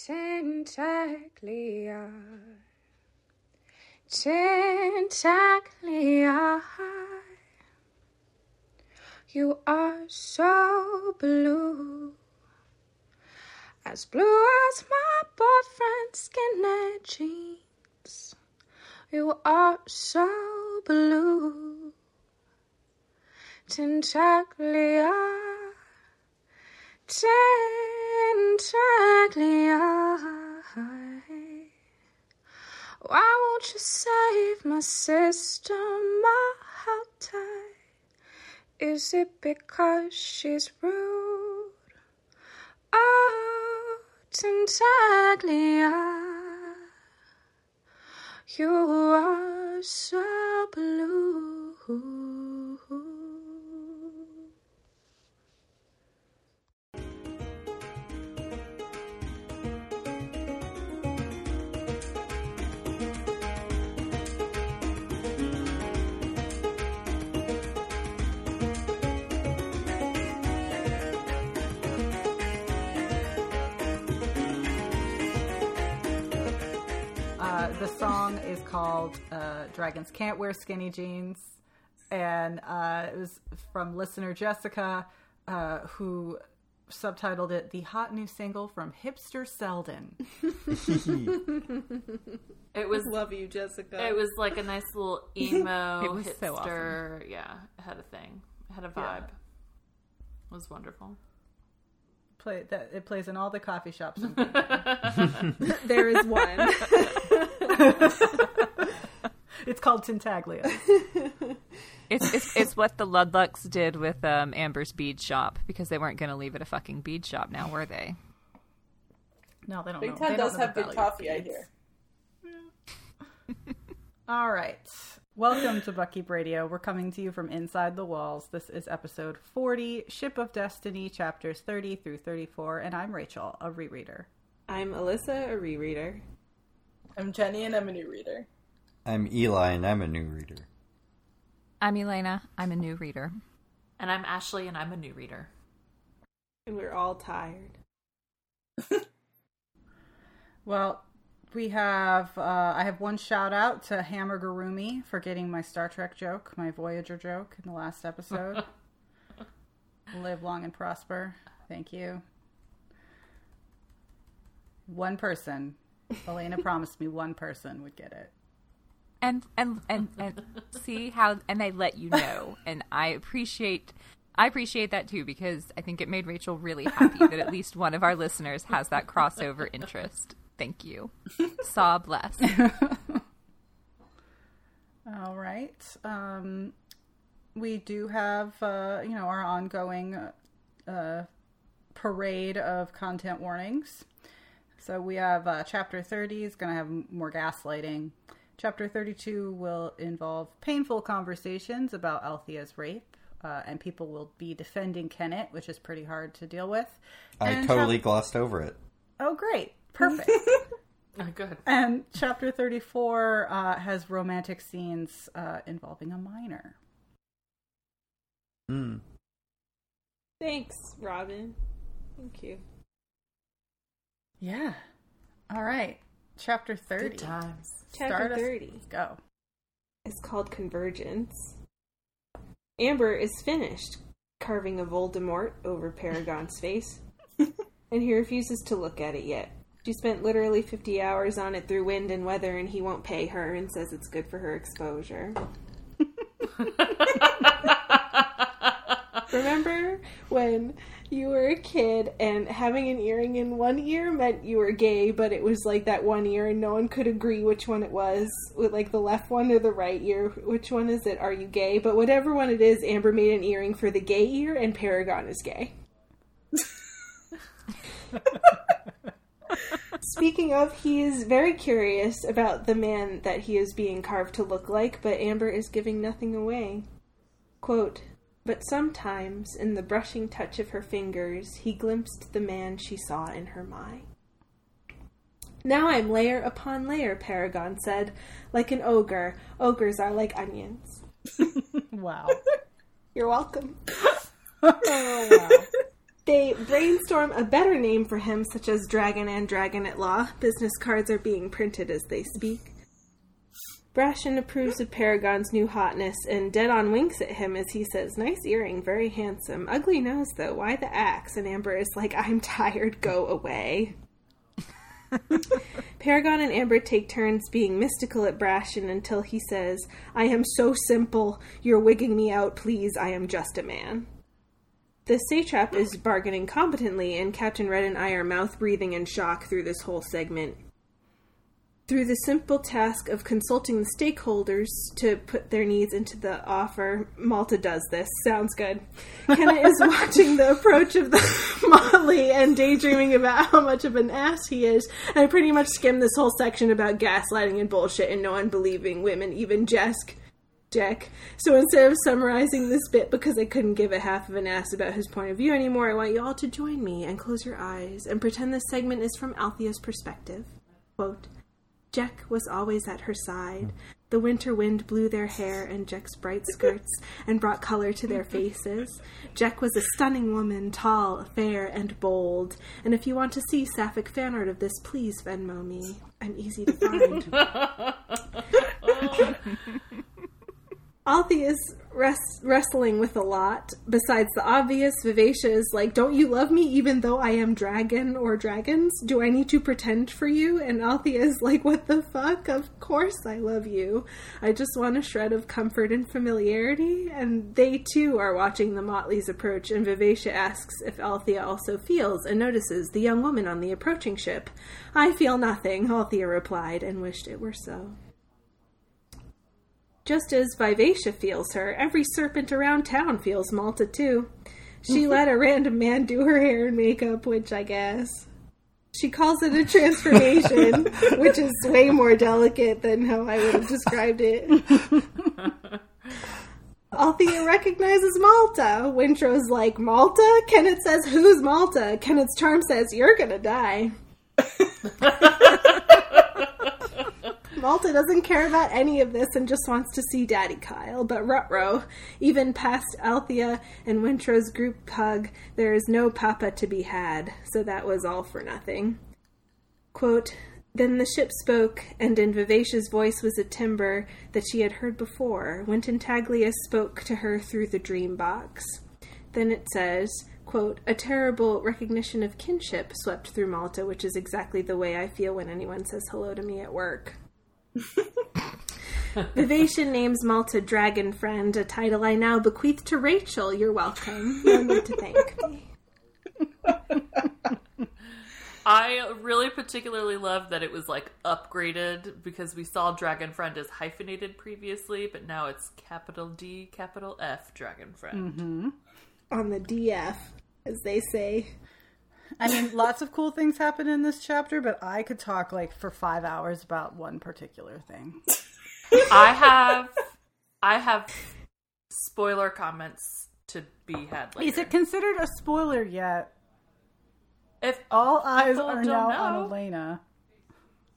Tentaclia. Tentaclia. You are so blue. As blue as my boyfriend's skinny jeans. You are so blue. Tentaclia. Tentaclia. Why won't you save my sister, my how tight? Is it because she's rude? Oh, Tintaglia, you are so blue. The song is called uh, Dragons Can't Wear Skinny Jeans. And uh, it was from listener Jessica, uh, who subtitled it The Hot New Single from Hipster Selden. It was Love you, Jessica. it was like a nice little emo It was hipster. so awesome. Yeah, it had a thing. It had a vibe. Yeah. It was wonderful. Play, that, it plays in all the coffee shops. In there is one. it's called Tintaglia. It's, it's it's what the Ludlucks did with um, Amber's bead shop because they weren't going to leave it a fucking bead shop now, were they? No, they don't Big know. Ten they don't does know have good coffee, I beads. hear. All right. Welcome to Buckkeep Radio. We're coming to you from inside the walls. This is episode 40, Ship of Destiny, chapters 30 through 34, and I'm Rachel, a rereader. I'm Alyssa, a rereader. I'm Jenny, and I'm a new reader. I'm Eli, and I'm a new reader. I'm Elena. I'm a new reader. And I'm Ashley, and I'm a new reader. And we're all tired. Well, we have, uh, I have one shout out to Hammer Garumi for getting my Star Trek joke, my Voyager joke in the last episode. Live long and prosper. Thank you. One person. Elena promised me one person would get it. And and and and see how and they let you know, and I appreciate. I appreciate that too because I think it made Rachel really happy that at least one of our listeners has that crossover interest. Thank you. Sa bless. All right. Um, we do have, uh, you know, our ongoing uh, parade of content warnings. So we have uh, chapter 30 is going to have more gaslighting. Chapter 32 will involve painful conversations about Althea's rape, uh, and people will be defending Kennit, which is pretty hard to deal with. I And totally chap- glossed over it. oh, great. Perfect. Oh, good. And chapter 34 uh, has romantic scenes uh, involving a minor. Hmm. Thanks, Robin. Thank you. Yeah. All right. Chapter 30. Good times. Chapter Start us- 30 Let's go. It's called Convergence. Amber is finished carving a Voldemort over Paragon's face, and he refuses to look at it yet. She spent literally 50 hours on it through wind and weather, and he won't pay her and says it's good for her exposure. Remember when you were a kid and having an earring in one ear meant you were gay, but it was like that one ear and no one could agree which one it was, with like the left one or the right ear. Which one is it? Are you gay? But whatever one it is, Amber made an earring for the gay ear, and Paragon is gay. Speaking of, he is very curious about the man that he is being carved to look like, but Amber is giving nothing away. Quote, but sometimes, in the brushing touch of her fingers, he glimpsed the man she saw in her mind. Now I'm layer upon layer, Paragon said. Like an ogre. Ogres are like onions. Wow. You're welcome. oh, wow. They brainstorm a better name for him, such as Dragon and Dragon at Law. Business cards are being printed as they speak. Brashen approves of Paragon's new hotness and dead on winks at him as he says, Nice earring, very handsome. Ugly nose, though. Why the axe? And Amber is like, I'm tired, go away. Paragon and Amber take turns being mystical at Brashen until he says, I am so simple. You're wigging me out, please. I am just a man. The satrap is bargaining competently, and Captain Red and I are mouth breathing in shock through this whole segment. Through the simple task of consulting the stakeholders to put their needs into the offer, Malta does this. Sounds good. Kenna is watching the approach of the Motley and daydreaming about how much of an ass he is. I pretty much skimmed this whole section about gaslighting and bullshit and no one believing women, even Jesk. Jack. So instead of summarizing this bit because I couldn't give a half of an ass about his point of view anymore, I want you all to join me and close your eyes and pretend this segment is from Althea's perspective. Quote, Jack was always at her side. The winter wind blew their hair and Jack's bright skirts and brought color to their faces. Jack was a stunning woman, tall, fair, and bold. And if you want to see sapphic fan art of this, please Venmo me. I'm easy to find. Althea's res- wrestling with a lot, besides the obvious, vivacious, like, don't you love me even though I am dragon or dragons? Do I need to pretend for you? And Althea's like, what the fuck? Of course I love you. I just want a shred of comfort and familiarity. And they too are watching the Motleys approach, and Vivacia asks if Althea also feels and notices the young woman on the approaching ship. I feel nothing, Althea replied, and wished it were so. Just as Vivacia feels her, every serpent around town feels Malta too. She let a random man do her hair and makeup, which I guess. She calls it a transformation, which is way more delicate than how I would have described it. Althea recognizes Malta. Wintrow's like, Malta? Kennit says, Who's Malta? Kennit's charm says, You're gonna die. Malta doesn't care about any of this and just wants to see Daddy Kyle. But Rutro, even past Althea and Wintrow's group hug, there is no Papa to be had, so that was all for nothing. Quote, then the ship spoke, and in Vivacia's voice was a timbre that she had heard before, when Tintaglia spoke to her through the dream box. Then it says, quote, a terrible recognition of kinship swept through Malta, which is exactly the way I feel when anyone says hello to me at work. Vivacia names Malta Dragon Friend, a title I now bequeath to Rachel. You're welcome. No need to thank me. I really particularly love that it was like upgraded because we saw Dragon Friend as hyphenated previously, but now it's capital D, capital F Dragon Friend. Mm-hmm. On the DF, as they say. I mean, lots of cool things happen in this chapter, but I could talk like for five hours about one particular thing. I have, I have spoiler comments to be had later. Is it considered a spoiler yet? if All eyes are now know. on Elena.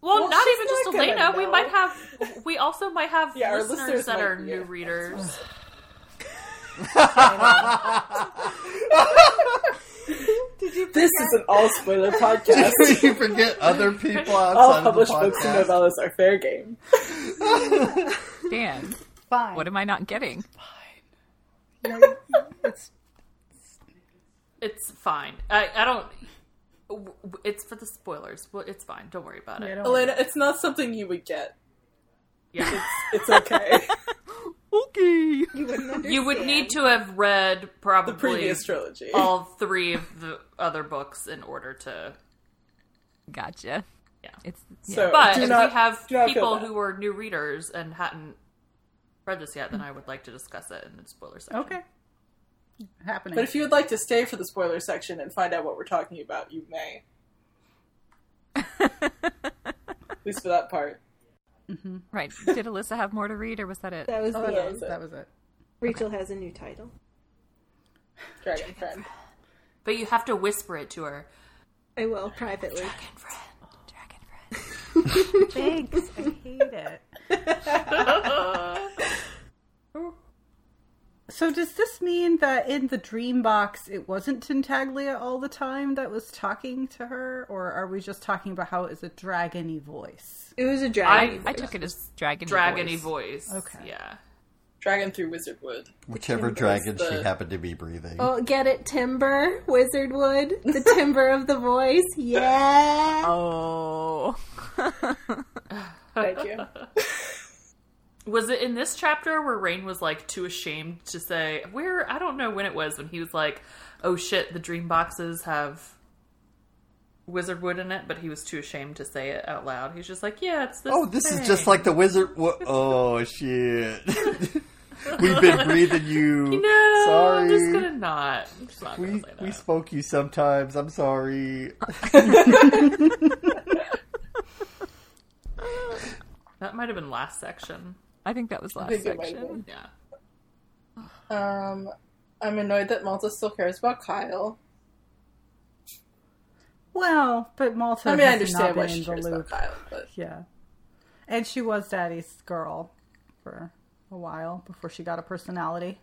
well, Well, not even not just gonna Elena. We might have. We also might have Yeah, listeners, listeners that might- are yeah. new readers. This is an all spoiler podcast. you forget other people all outside of the published books and podcast. novellas are fair game. Dan, Fine. what am I not getting? Fine. It's It's fine. I, I don't. w- w- It's for the spoilers. Well, it's fine. Don't worry about it. don't worry. Elena, it's not something you would get. Yeah. It's okay. Okay. You wouldn't. You would need to have read probably the previous trilogy. all three of the other books in order to. Gotcha. Yeah. It's So But if not, we have do not feel people who were new readers and hadn't read this yet, then I would like to discuss it in the spoiler section. Okay. Happening. But if you would like to stay for the spoiler section and find out what we're talking about, you may. At least for that part. Mm-hmm. right. Did Alyssa have more to read, or was that it? That was oh, the that, end. was, that was it. Rachel has a new title. Dragon friend. But you have to whisper it to her. I will privately. Dragon friend. Dragon friend. Thanks. I hate it. So does this mean that in the dream box it wasn't Tintaglia all the time that was talking to her, or are we just talking about how it's a dragony voice? It was a dragon. I took it as dragon. Dragony voice. Okay. Yeah. Dragon through Wizardwood. Whichever Timber's dragon she happened to be breathing. Oh, get it, timber, wizard wood, the timber of the voice. Yeah. Oh. Thank you. Was it in this chapter where Rain was like too ashamed to say where I don't know when it was when he was like, "Oh shit, the dream boxes have wizard wood in it," but he was too ashamed to say it out loud. He's just like, "Yeah, it's this." Oh, this is just like the wizard. Wo- oh shit! We've been breathing you. No, sorry. I'm just gonna not. I'm just not gonna We say that. we spoke you sometimes. I'm sorry. That might have been last section. I think that was last think it might have section. Yeah. Um, I'm annoyed that Malta still cares about Kyle. Well, but Malta. I mean, I understand not why been she cares about Kyle, but Yeah, and she was Daddy's girl for a while before she got a personality.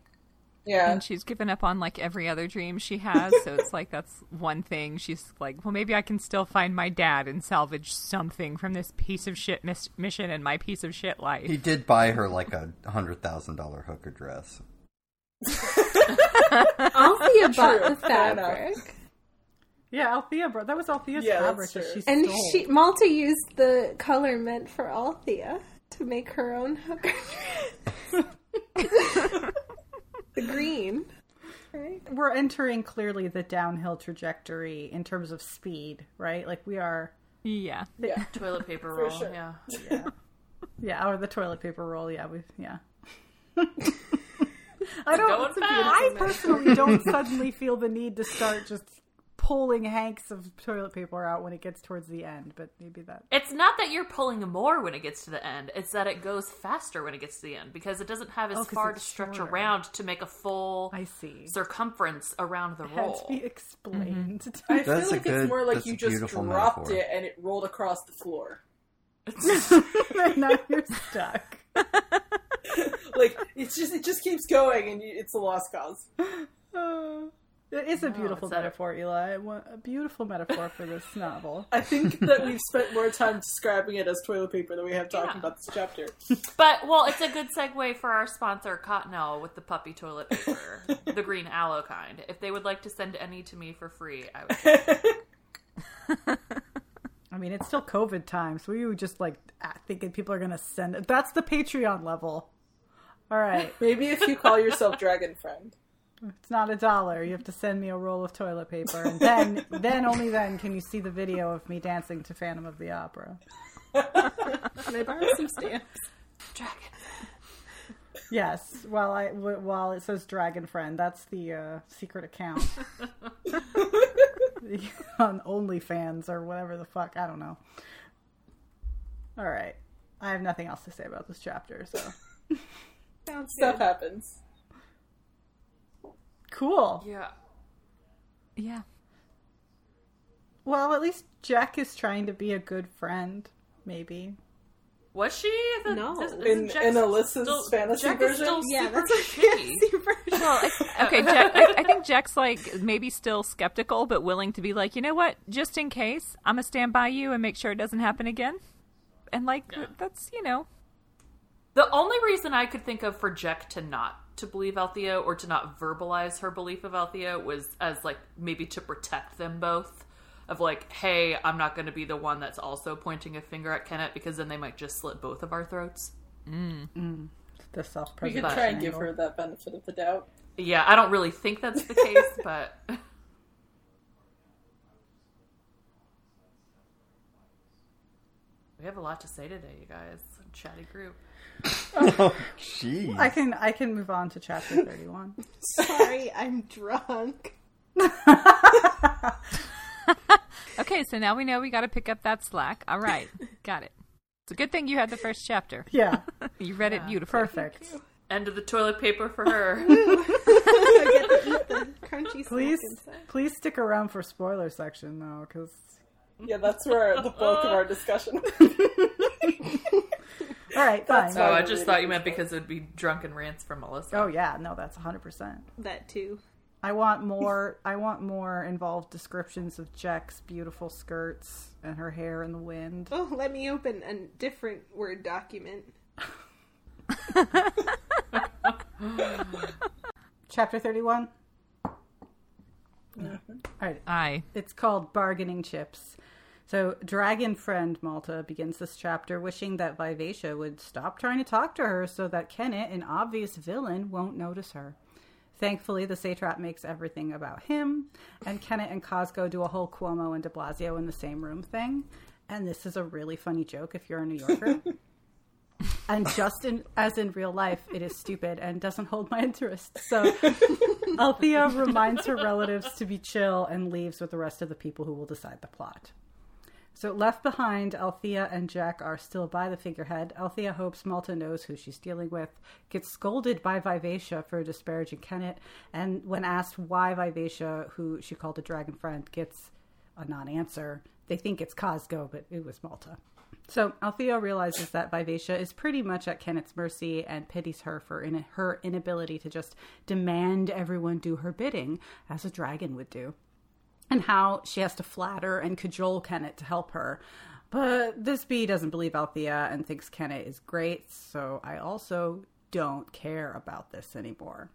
Yeah, And she's given up on like every other dream she has, so it's like that's one thing. She's like, well, maybe I can still find my dad and salvage something from this piece of shit mis- mission and my piece of shit life. He did buy her like a hundred thousand dollar hooker dress. Althea bought True, the fabric, Yeah, Althea, bro. That was Althea's Yeah, that's fabric that she and stole. she Malta used the color meant for Althea to make her own hooker dress. the green. Right? We're entering clearly the downhill trajectory in terms of speed, right? Like we are, yeah. yeah. Toilet paper roll. sure. Yeah. yeah, or the toilet paper roll. Yeah, we, yeah. I don't. Going it's a- fast. I personally don't suddenly feel the need to start just pulling hanks of toilet paper out when it gets towards the end, but maybe that. It's not that you're pulling more when it gets to the end. It's that it goes faster when it gets to the end because it doesn't have as Oh, 'cause far to stretch shorter. around to make a full I see. circumference around the Had roll. to be explained. Mm-hmm. I That's feel like good- it's more like you just dropped metaphor. it and it rolled across the floor. now you're stuck. Like it's just it just keeps going and you, it's a lost cause. Oh. Uh, it is a beautiful it's that- metaphor, Eli. A beautiful metaphor for this novel. I think that we've spent more time describing it as toilet paper than we have talking Yeah. about this chapter. But well, it's a good segue for our sponsor Cottonelle with the puppy toilet paper, the green aloe kind. If they would like to send any to me for free, I would. I mean, it's still COVID time, so we were just like thinking people are going to send it. That's the Patreon level. All right. Maybe if you call yourself Dragon Friend. It's not a dollar. You have to send me a roll of toilet paper, and then, then only then can you see the video of me dancing to Phantom of the Opera. Can I borrow some stamps? Dragon. Yes, while I w- while it says Dragon Friend, that's the uh, secret account on OnlyFans or whatever the fuck. I don't know. All right, I have nothing else to say about this chapter. So Sounds Stuff good. happens. Cool. Yeah. Yeah. Well, at least Jack is trying to be a good friend. Maybe. Was she? The, No. isn't In- Jack in Alyssa's still- fantasy Jack is version? still Yeah, super that's a shitty. version. Well, I- okay, Jack, I, I think Jack's like maybe still skeptical, but willing to be like, you know what? Just in case, I'm gonna stand by you and make sure it doesn't happen again. And like, Yeah. that's you know, The only reason I could think of for Jack to not to believe Althea or to not verbalize her belief of Althea was as like maybe to protect them both. Of like, hey, I'm not going to be the one that's also pointing a finger at Kennit because then they might just slit both of our throats. Mm. Mm. The self We could preservation. try and give her that benefit of the doubt. Yeah, I don't really think that's the case, but we have a lot to say today, you guys. Chatty group. Oh, jeez. I can I can move on to chapter thirty one. Sorry, I'm drunk. okay. So now we know we got to pick up that slack. All right, got it. It's a good thing you had the first chapter. yeah, You read it beautifully. perfect. End of the toilet paper for her. I get to eat the crunchy Please, please stick around for spoiler section though, because Yeah, that's where the bulk of our discussion. All right, fine. That's Oh, I just thought you meant because it would be drunken rants from Melissa. Oh yeah, no, that's 100%. That too. I want more I want more involved descriptions of Jack's beautiful skirts and her hair in the wind. Oh, let me open a different Word document. Chapter 31. Uh-huh. All right, Aye. It's called Bargaining Chips. So, Dragon Friend Malta begins this chapter wishing that Vivacia would stop trying to talk to her so that Kennit, an obvious villain, won't notice her. Thankfully, the satrap makes everything about him, and Kennit and Cosgo do a whole Cuomo and de Blasio in the same room thing. And this is a really funny joke if you're a New Yorker. and just in, as in real life, it is stupid and doesn't hold my interest. So Althea reminds her relatives to be chill and leaves with the rest of the people who will decide the plot. So left behind, Althea and Jack are still by the figurehead. Althea hopes Malta knows who she's dealing with, gets scolded by Vivacia for disparaging Kennit, and when asked why Vivacia, who she called a dragon friend, gets a non-answer, they think it's Cosgo, but it was Malta. So Althea realizes that Vivacia is pretty much at Kennit's mercy and pities her for in- her inability to just demand everyone do her bidding, as a dragon would do and how she has to flatter and cajole Kennit to help her. But this bee doesn't believe Althea and thinks Kennit is great, so I also don't care about this anymore.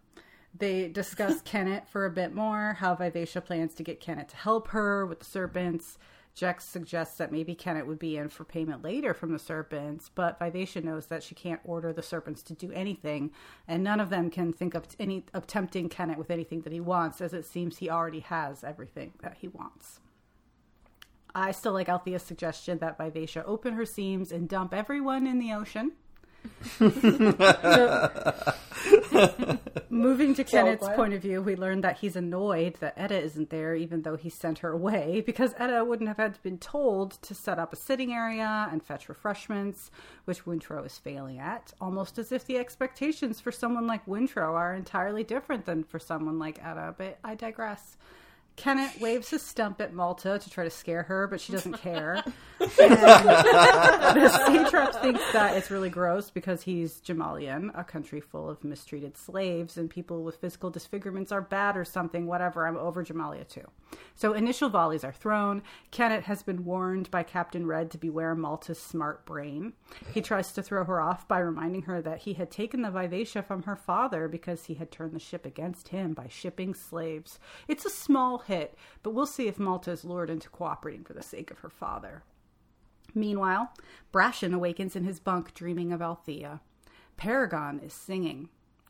They discuss Kennit for a bit more, how Vivacia plans to get Kennit to help her with the serpents. Jex suggests that maybe Kennit would be in for payment later from the serpents, but Vivacia knows that she can't order the serpents to do anything, and none of them can think of any of tempting Kennit with anything that he wants, as it seems he already has everything that he wants. I still like Althea's suggestion that Vivacia open her seams and dump everyone in the ocean. So, moving to Kennit's point of view, we learn that he's annoyed that Etta isn't there, even though he sent her away, because Etta wouldn't have had been told to set up a sitting area and fetch refreshments, which Wintrow is failing at, almost as if the expectations for someone like Wintrow are entirely different than for someone like Etta, but I digress. Kennit waves his stump at Malta to try to scare her, but she doesn't care. And the satrap thinks that it's really gross because he's Jamaillian, a country full of mistreated slaves, and people with physical disfigurements are bad or something, whatever. I'm over Jamaillia too. So initial volleys are thrown. Kennit has been warned by Captain Red to beware Malta's smart brain. He tries to throw her off by reminding her that he had taken the Vivacia from her father because he had turned the ship against him by shipping slaves. It's a small hit, but we'll see if Malta is lured into cooperating for the sake of her father. Meanwhile, Brashen awakens in his bunk dreaming of Althea. Paragon is singing.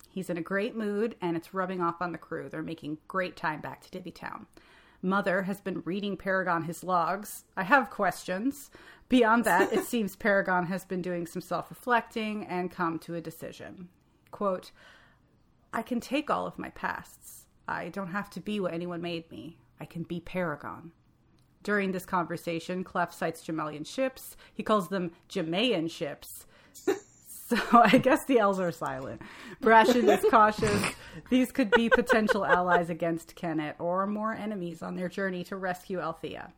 He's in a great mood and it's rubbing off on the crew. They're making great time back to Divvy Town. Mother has been reading Paragon his logs. I have questions. Beyond that, it seems Paragon has been doing some self reflecting and come to a decision. Quote, I can take all of my pasts. I don't have to be what anyone made me. I can be Paragon. During this conversation, Clef sights Jamaillian ships. He calls them Jamaean ships. So I guess the elves are silent. Brashen is cautious. These could be potential allies against Kennit or more enemies on their journey to rescue Althea.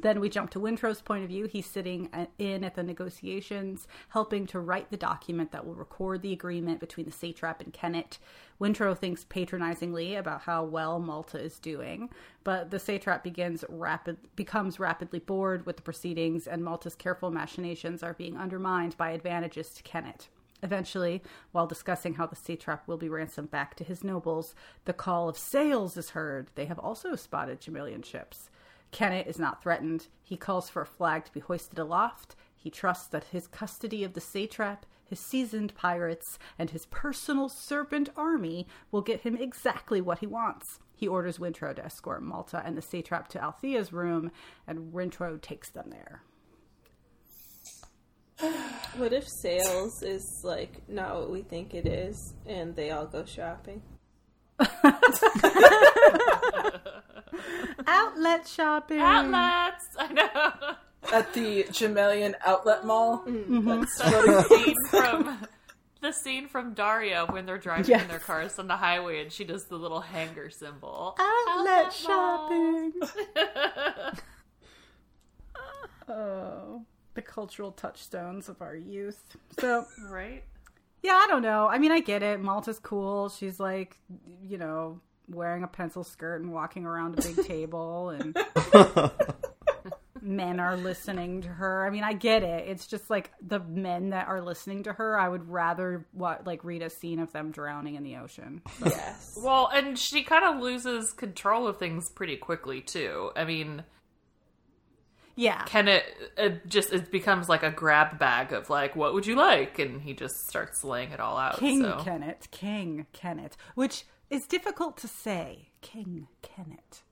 Then we jump to Wintrow's point of view. He's sitting in at the negotiations, helping to write the document that will record the agreement between the satrap and Kennit. Wintrow thinks patronizingly about how well Malta is doing, but the satrap begins rapid becomes rapidly bored with the proceedings, and Malta's careful machinations are being undermined by advantages to Kennit. Eventually, while discussing how the satrap will be ransomed back to his nobles, the call of sails is heard. They have also spotted Jamaillian ships. Kennit is not threatened. He calls for a flag to be hoisted aloft. He trusts that his custody of the satrap, his seasoned pirates, and his personal serpent army will get him exactly what he wants. He orders Wintrow to escort Malta and the satrap to Althea's room, and Wintrow takes them there. What if sales is like not what we think it is, and they all go shopping? Outlet shopping. Outlets! I know. At the Jamaillian Outlet Mall. Mm-hmm. That's the scene from the scene from Dario when they're driving Yes. in their cars on the highway and she does the little hanger symbol. Outlet Outlet shopping. oh. the cultural touchstones of our youth. So Right? yeah, I don't know. I mean, I get it. Malta's cool. She's like, you know, wearing a pencil skirt and walking around a big table, and men are listening to her. I mean, I get it. It's just like the men that are listening to her. I would rather what like read a scene of them drowning in the ocean. Yes. Well, and she kind of loses control of things pretty quickly too. I mean, Yeah, can it, it just it becomes like a grab bag of like, what would you like? And he just starts laying it all out. King so. Kennit, King Kennit, which is difficult to say. King Kennit.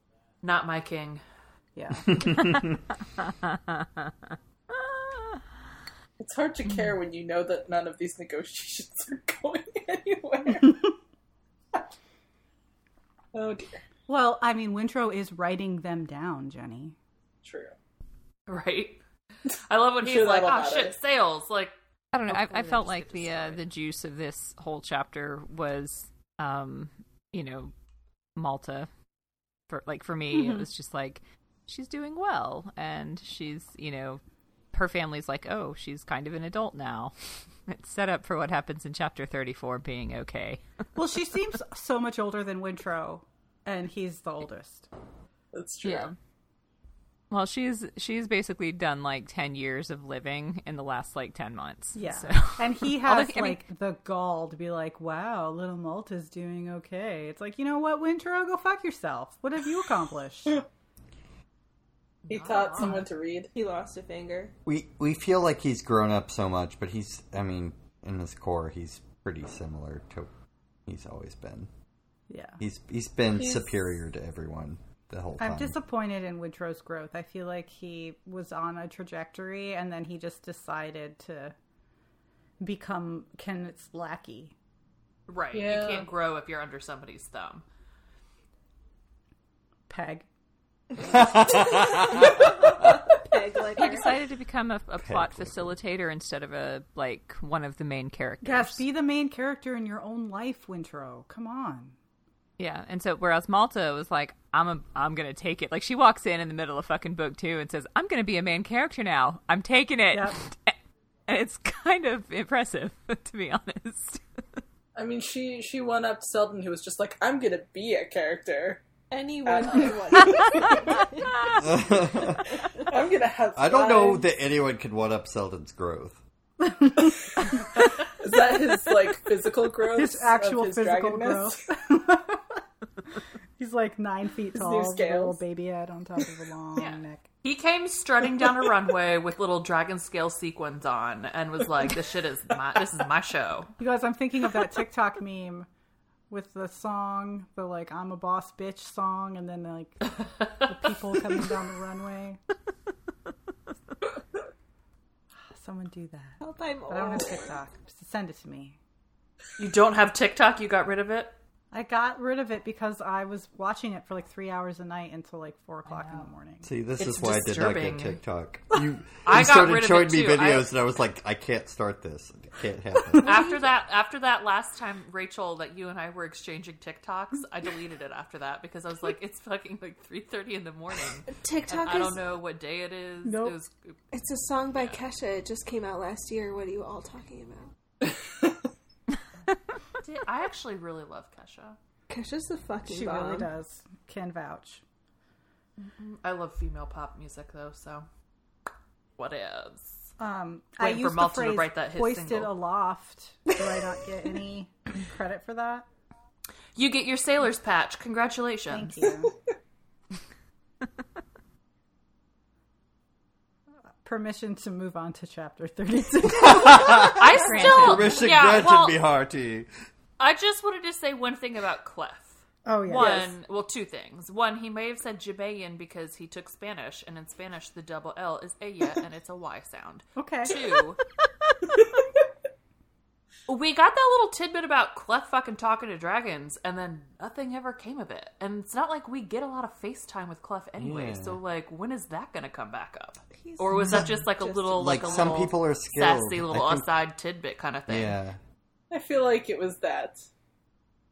Not my king. Yeah. It's hard to care when you know that none of these negotiations are going anywhere. oh dear. well, I mean, Wintrow is writing them down, Jenny. True. Right? I love when I'm he's sure like, oh shit, matter." sales. Like, I don't know. I, I felt like the uh, the juice of this whole chapter was, um, you know, Malta. For like for me, it mm-hmm. was just like she's doing well, and she's you know, her family's like, oh, she's kind of an adult now. it's set up for what happens in chapter thirty four being okay. Well, she seems so much older than Wintrow, and he's the oldest. That's true. Well, she's she's basically done like ten years of living in the last like ten months. Yeah. So. And he Although, has I mean- like the gall to be like, "Wow, little Malta's doing okay." It's like, you know what, Wintrow, go fuck yourself. What have you accomplished? He taught someone to read. He lost a finger. we we feel like he's grown up so much, but he's I mean, in his core, he's pretty similar to he's always been. yeah. He's he's been He's- superior to everyone the whole time. I'm disappointed in Wintrow's growth. I feel like he was on a trajectory and then he just decided to become Kennit's lackey. right. Yeah. You can't grow if you're under somebody's thumb. Peg. Peg He decided to become a, a plot Peg. facilitator instead of a like one of the main characters. Yes, be the main character in your own life, Wintrow. Come on. Yeah, and so whereas Malta was like, "I'm a, I'm gonna take it." Like she walks in in the middle of fucking book two and says, "I'm gonna be a main character now. I'm taking it," Yep. and it's kind of impressive to be honest. I mean, she she won up Selden, who was just like, "I'm gonna be a character. Anyone can want I'm gonna have." I don't know that anyone can one up Selden's growth. Is that his like physical growth? His actual his physical growth. He's like nine feet His tall, new with a little baby head on top of a long Yeah. neck. He came strutting down a runway with little dragon scale sequins on and was like, "This shit is my this is my show." You guys, I'm thinking of that TikTok meme with the song, the like "I'm a boss bitch" song, and then like the people coming down the runway. Someone do that. Help, I'm But I don't have. TikTok. Just send it to me. You don't have TikTok? You got rid of it? I got rid of it because I was watching it for like three hours a night until like four o'clock in the morning. See, this It's is why I did not get TikTok. You, I you got started rid of showing it, me too. I- videos, and I was like, I can't start this. It can't happen. After that, after that last time, Rachel, that you and I were exchanging TikToks, I deleted it after that because I was like, it's fucking like three thirty in the morning. And TikTok I don't know what day it is. Nope. It was it's a song by Kesha. It just came out last year. What are you all talking about? I actually really love Kesha. Kesha's the fucking She bomb. really does. Can vouch. I love female pop music though, so what is? Um, I Waiting for used the Malta to write that hit "hoisted single. aloft." Do I not get any credit for that? You get your sailor's patch. Congratulations. Thank you. Permission to move on to chapter 32. I still Permission yeah, granted, well, me hearty. I just wanted to say one thing about Clef. oh, yeah. One, well, two things. One, he may have said Jabayan because he took Spanish, and in Spanish the double L is ella, and it's a Y sound. Okay. Two, we got that little tidbit about Clef fucking talking to dragons, and then nothing ever came of it. And it's not like we get a lot of FaceTime with Clef anyway. Yeah. So, like, when is that going to come back up? He's Or was that just like a little, like, Like, a some little people are skilled. sassy little I think- aside tidbit kind of thing? Yeah. I feel like it was that.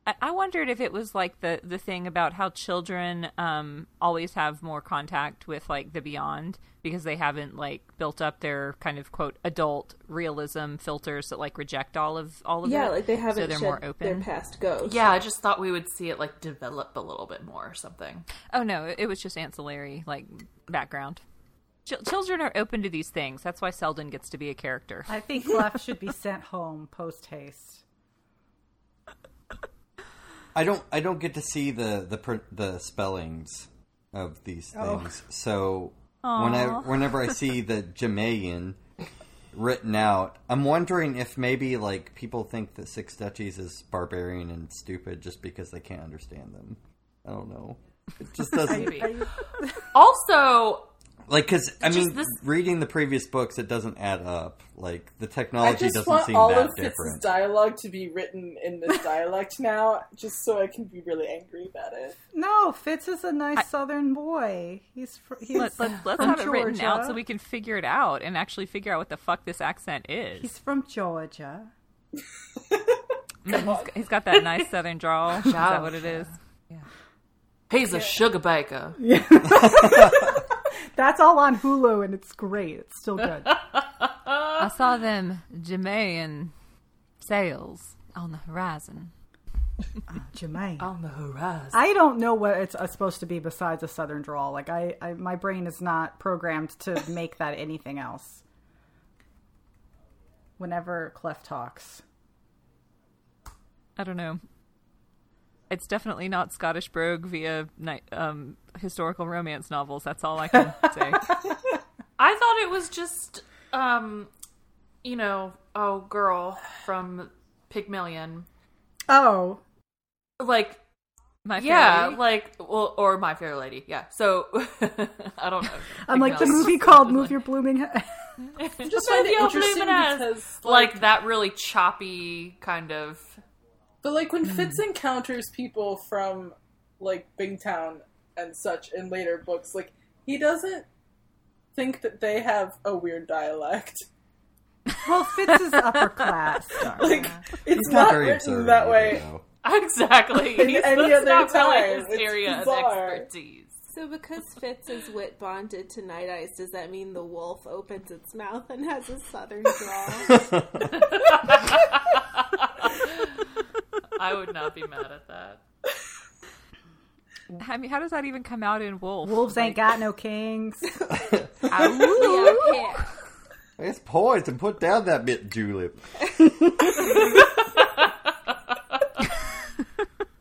I, I wondered if it was like the the thing about how children um always have more contact with like the beyond because they haven't like built up their kind of quote adult realism filters that like reject all of all of it. Yeah, like they haven't so they're shed more open. their past ghosts. Yeah, I just thought we would see it like develop a little bit more or something. Oh no, it- it was just ancillary like background. Ch- children are open to these things. That's why Selden gets to be a character. I think Clef should be sent home post haste. I don't I don't get to see the the the spellings of these Oh. things. So when I whenever I see the Jamayan written out, I'm wondering if maybe like people think that Six Duchies is barbarian and stupid just because they can't understand them. I don't know. It just doesn't Maybe. Also, like because I Just mean this- reading the previous books it doesn't add up. Like the I technology just doesn't want seem all that of Fitz's different. dialogue to be written in this dialect now, just so I can be really angry about it. No, Fitz is a nice Southern boy. He's fr- he's Let, let, let's from have it written out so we can figure it out and actually figure out what the fuck this accent is. He's from Georgia. he's, he's got that nice southern drawl. Is that what it is? he's a sugar baker. That's all on Hulu, and it's great. It's still good. I saw them Jamaican sails on the horizon. Jermaine. On the horizon. I don't know what it's uh, supposed to be besides a Southern drawl. Like I, I, my brain is not programmed to make that anything else. Whenever Clef talks, I don't know. It's definitely not Scottish brogue via um, historical romance novels. That's all I can say. I thought it was just, um, you know, oh, girl from Pygmalion. oh, Like, My Fair yeah, Lady? like, well, or My Fair Lady. Yeah. So, I don't know. I'm like the movie called "Move Your Blooming." Head. Just find it Your interesting blooming ass. because, like that really choppy kind of. But like when Fitz mm. encounters people from like Bingtown and such in later books, like he doesn't think that they have a weird dialect. well, Fitz is upper class. Like it's He's not not written observant that way. though. Exactly. In He's- any other not really time, his it's area of expertise. So because Fitz is wit bonded to Night Eyes, does that mean the wolf opens its mouth and has a southern drawl? I would not be mad at that. I mean, how does that even come out in Wolf? Wolves ain't got no kings. Ow. yeah, It's poison. Put down that bit julep.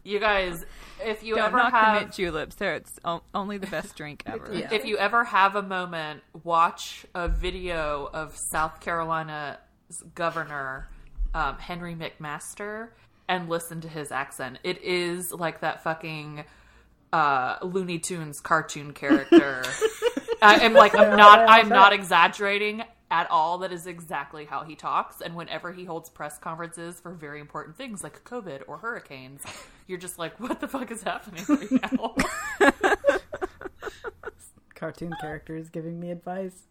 You guys, if you Don't ever knock have the mint juleps. There, it's o- only the best drink ever. if you ever have a moment, watch a video of South Carolina's governor um, Henry McMaster and listen to his accent. It is like that fucking uh, Looney Tunes cartoon character. I am like I'm not I'm not exaggerating at all. That is exactly how he talks. And whenever he holds press conferences for very important things like COVID or hurricanes, you're just like, what the fuck is happening right now? Cartoon character is giving me advice.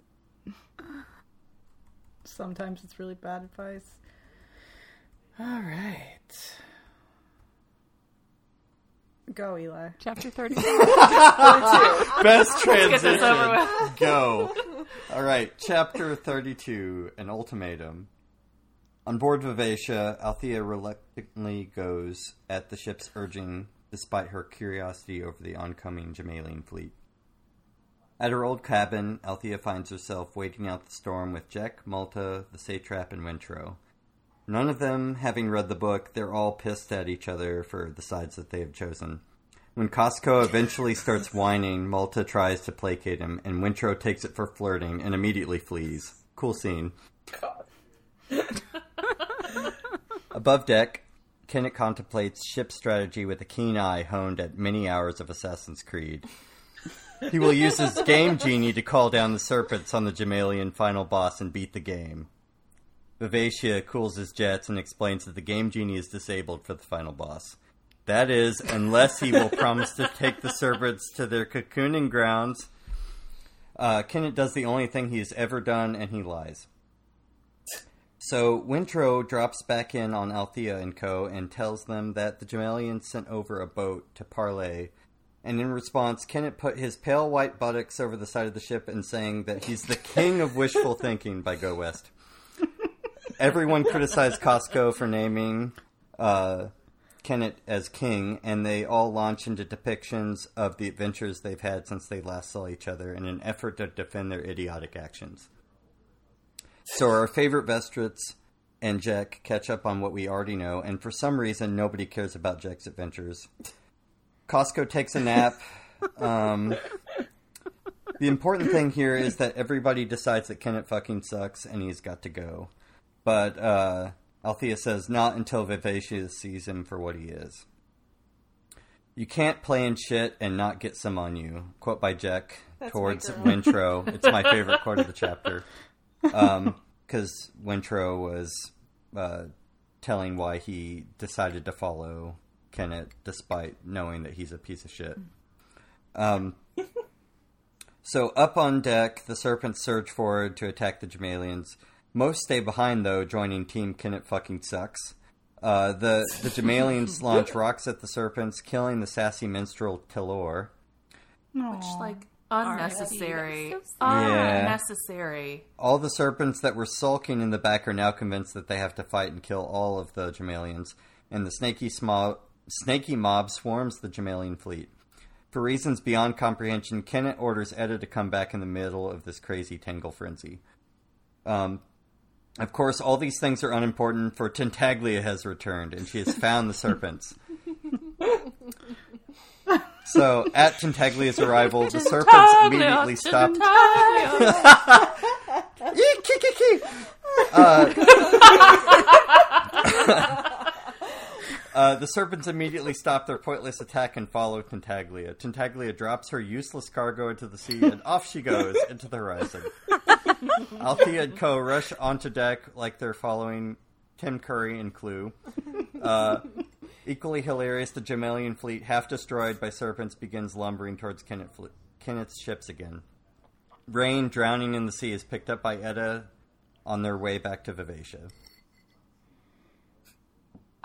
Sometimes it's really bad advice. All right. Go, Eli. Chapter 32. Best get this transition. over Go. All right, chapter 32 An Ultimatum. On board Vivacia, Althea reluctantly goes at the ship's urging, despite her curiosity over the oncoming Jamaillian fleet. At her old cabin, Althea finds herself waiting out the storm with Jack, Malta, the satrap, and Wintrow. None of them having read the book, they're all pissed at each other for the sides that they have chosen. When Costco eventually starts whining, Malta tries to placate him, and Wintrow takes it for flirting and immediately flees. Cool scene. Above deck, Kennit contemplates ship strategy with a keen eye honed at many hours of Assassin's Creed. He will use his game genie to call down the serpents on the Jamaillian final boss and beat the game. Vivacia cools his jets and explains that the game genie is disabled for the final boss. That is, unless he will promise to take the servants to their cocooning grounds. Uh, Kennit does the only thing he has ever done, and he lies. So Wintrow drops back in on Althea and Co. and tells them that the Jamaillians sent over a boat to parley. And in response, Kennit put his pale white buttocks over the side of the ship and saying that he's the king of wishful thinking by Go West. Everyone criticized Costco for naming uh, Kennit as king, and they all launch into depictions of the adventures they've had since they last saw each other in an effort to defend their idiotic actions. So our favorite Vestrits and Jack catch up on what we already know, and for some reason, nobody cares about Jack's adventures. Costco takes a nap. Um, the important thing here is that everybody decides that Kennit fucking sucks and he's got to go. But uh, Althea says not until Vivacia sees him for what he is. You can't play in shit and not get some on you. Quote by Jack That's towards. Wintrow. It's my favorite quote of the chapter. Because Wintrow was uh, telling why he decided to follow Kennit despite knowing that he's a piece of shit. Um, so up on deck, the serpents surge forward to attack the Jamaillians. Most stay behind, though, joining Team Kennit fucking sucks. Uh, the the Jamaillians launch rocks at the serpents, killing the sassy minstrel Tilor. Which, like, unnecessary. So. Yeah. Unnecessary. All the serpents that were sulking in the back are now convinced that they have to fight and kill all of the Jamaillians, and the snaky, smo- snaky mob swarms the Jamaillian fleet. For reasons beyond comprehension, Kennit orders Etta to come back in the middle of this crazy tangle frenzy. Um, of course, all these things are unimportant, for Tintaglia has returned, and she has found the serpents. So, at Tintaglia's arrival, the serpents immediately stop. Eek, kee, kee, kee. Uh, uh, the serpents immediately stop their pointless attack and follow Tintaglia. Tintaglia drops her useless cargo into the sea, and off she goes into the horizon. Althea and Co. rush onto deck like they're following Tim Curry and Clue. Uh, equally hilarious, the Jamaillian fleet, half destroyed by serpents, begins lumbering towards fle- Kennit's ships again. Rain, drowning in the sea, is picked up by Etta on their way back to Vivacia.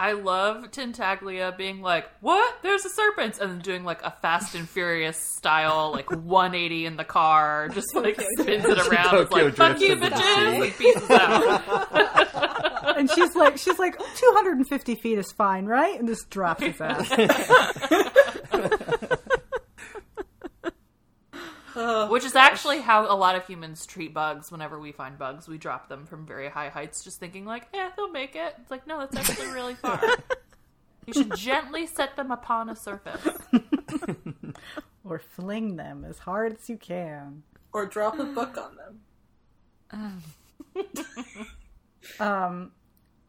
I love Tintaglia being like, "What? There's a serpent," and then doing like a Fast and Furious style, like 180 in the car, just like spins it around. It's like, "Fuck you, bitches!" Like pieces out. And she's like, she's like, 250 feet is fine, right? And just drops his ass. Which is actually how a lot of humans treat bugs. Whenever we find bugs, we drop them from very high heights, just thinking like, "Yeah, they'll make it." It's like, no, that's actually really far. you should gently set them upon a surface. or fling them as hard as you can. Or drop a book on them. Um,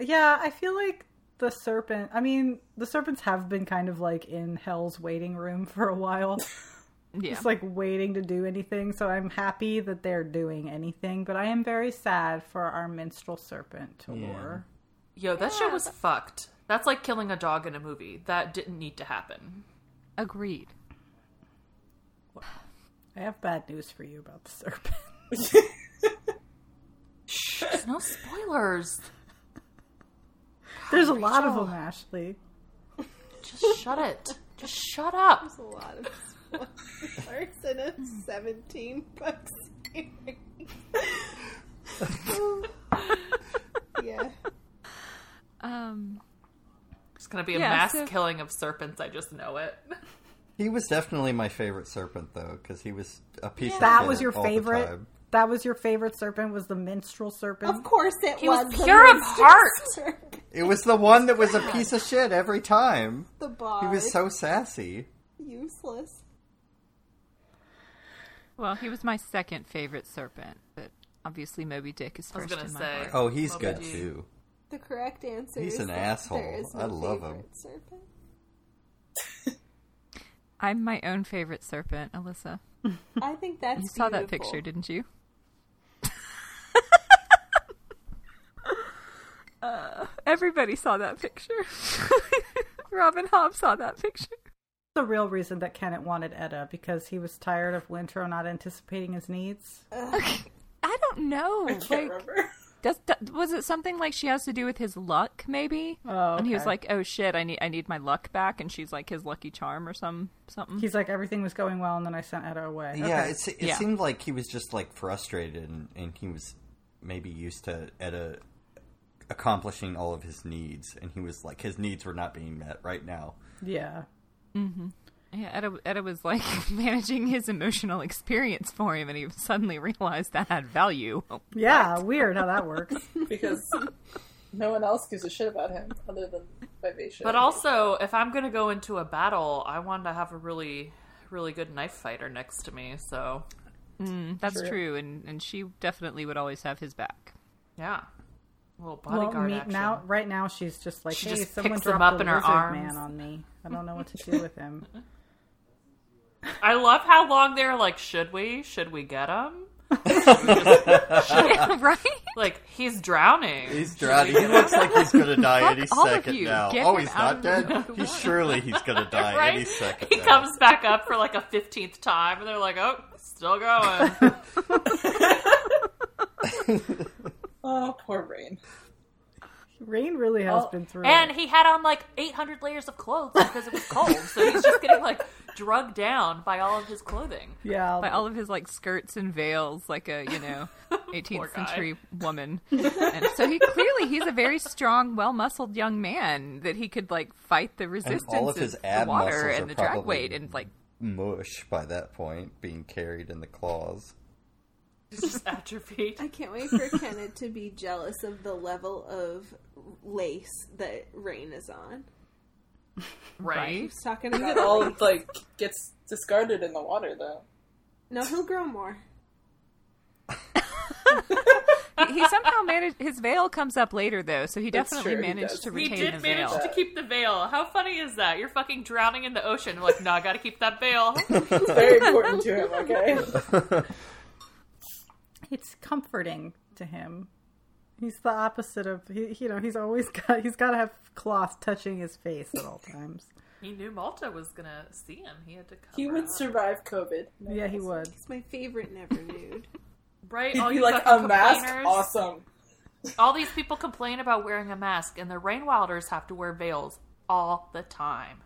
yeah, I feel like the serpent. I mean, the serpents have been kind of like in hell's waiting room for a while, Yeah. just like waiting to do anything. So I'm happy that they're doing anything, but I am very sad for our minstrel serpent, Talor. Yo, that shit was fucked. That's like killing a dog in a movie. That didn't need to happen. Agreed. I have bad news for you about the serpent. There's no spoilers. There's a lot of them, Ashley. Just shut it. Just shut up. There's a lot of spoilers in a 17 bucks series. yeah. Um. It's gonna be a Yeah, mass so- killing of serpents. I just know it. He was definitely my favorite serpent, though, because he was a piece of That was your all favorite. That was your favorite serpent. Was the minstrel serpent? Of course it He was was. pure of heart. Serp- It was the one that was a piece of shit every time. The bar. He was so sassy. useless. Well, he was my second favorite serpent, but obviously Moby Dick is I was first gonna in my say. heart. Oh, he's Moby good Dick. too. The correct answer He's is an that asshole. There is no I love him. Serpent. I'm my own favorite serpent, Alyssa. I think that's You saw that picture, didn't you? uh, everybody saw that picture. Robin Hobb saw that picture. The real reason that Kennit wanted Etta because he was tired of Wintrow not anticipating his needs. I don't know. I can't like, remember. Does, does was it something like she has to do with his luck? Maybe. Oh, And he was like, "Oh shit, I need I need my luck back," and she's like his lucky charm or some something. He's like everything was going well, and then I sent Etta away. Yeah, Okay. it, it Yeah. seemed like he was just like frustrated, and, and he was maybe used to Etta accomplishing all of his needs, and he was like his needs were not being met right now. yeah. Mm-hmm. Yeah, Etta, Etta was like managing his emotional experience for him, and he suddenly realized that had value. Oh, yeah, weird how that works. because no one else gives a shit about him other than Vivacia. But also, if I'm going to go into a battle, I want to have a really, really good knife fighter next to me. So, mm, That's True. true, and and she definitely would always have his back. yeah. A little well, me, action. now, right now, she's just like, She hey, just someone picks him dropped up a in her lizard arms. man on me. I don't know what to do with him. I love how long they're like, should we? Should we get him? right? Like, he's drowning. He's drowning. He looks like he's gonna die any all second now. Get oh, he's not dead. the He's surely he's gonna die right? any second. He now. comes back up for like a 15th time, and they're like, oh, still going. Oh, poor Rain. Rain really has Oh, been through. and it. he had on like 800 layers of clothes because it was cold. so he's just getting like drugged down by all of his clothing. yeah, By all of his like skirts and veils, like a you know, 18th guy. century woman. and so he clearly he's a very strong, well muscled young man that he could like fight the resistance all of his the ab water muscles are and the drag probably- weight and like mush by that point, being carried in the claws. He's just atrophied. I can't wait for Kenneth to be jealous of the level of lace that Rain is on. Right? He's talking It about all lace. like gets discarded in the water though. No, he'll grow more. he, he somehow managed his veil comes up later though, so he That's definitely true, he managed does. to He retain did the manage veil. to keep the veil. How funny is that? You're fucking drowning in the ocean. Like, no, I gotta keep that veil. It's very important to him. Okay. it's comforting to him. He's the opposite of he, you know. He's always got he's got to have cloth touching his face at all times. He knew Malta was gonna see him. He had to cover He would up. survive COVID. Yeah, he would. He's my favorite never nude. Right? He'd All be you like a mask. Awesome. All these people complain about wearing a mask, and the Rainwilders have to wear veils all the time.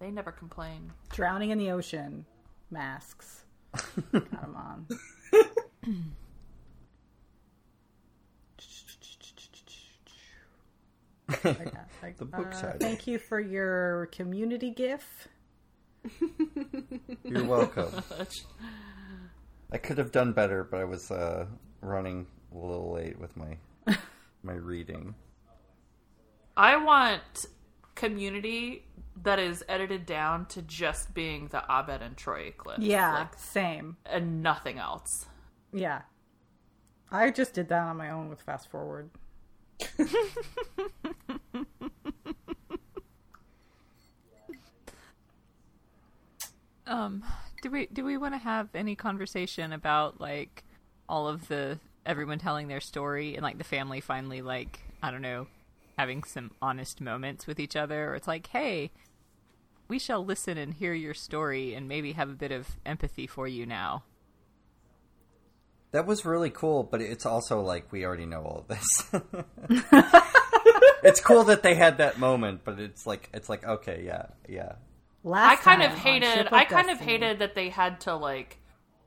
They never complain. Drowning in the ocean, masks. got him on. I got- I- The book uh, side. Thank you for your community gif. You're welcome. I could have done better, but I was uh, running a little late with my my reading. I want community that is edited down to just being the Abed and Troy clips. Yeah, Like, same. and nothing else. Yeah. I just did that on my own with fast forward. Um, do we do we want to have any conversation about like all of the everyone telling their story and like the family finally like I don't know having some honest moments with each other or it's like hey we shall listen and hear your story and maybe have a bit of empathy for you now. That was really cool, but it's also like we already know all of this. it's cool that they had that moment, but it's like it's like okay, yeah, yeah. Last I kind of hated. Of I kind of hated that they had to like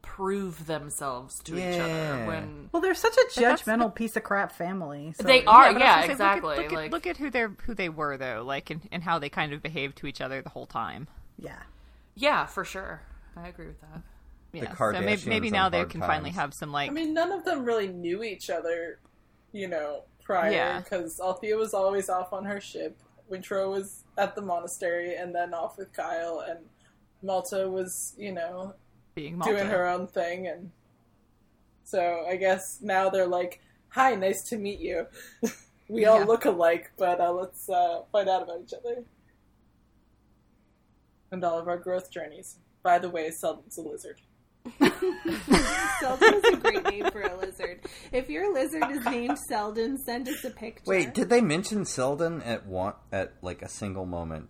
prove themselves to each other when Well, they're such a judgmental piece of crap family. So They are. but I was yeah, say, exactly. Look at, look, like at, look at who they're who they were though, like and, and how they kind of behaved to each other the whole time. Yeah. yeah, for sure. I agree with that. Yeah, so maybe, maybe now they hard can finally have some like I mean, none of them really knew each other, you know, prior Yeah. because Althea was always off on her ship. Wintrow was at the monastery and then off with Kyle, and Malta was, you know, being Malta. doing her own thing. And so I guess now they're like, "Hi, nice to meet you. we all Yeah. look alike, but uh, let's uh, find out about each other." And all of our growth journeys. By the way, Selden's a lizard. Selden is a great name for a lizard. If your lizard is named Selden, send us a picture. Wait, did they mention Selden at one at like a single moment?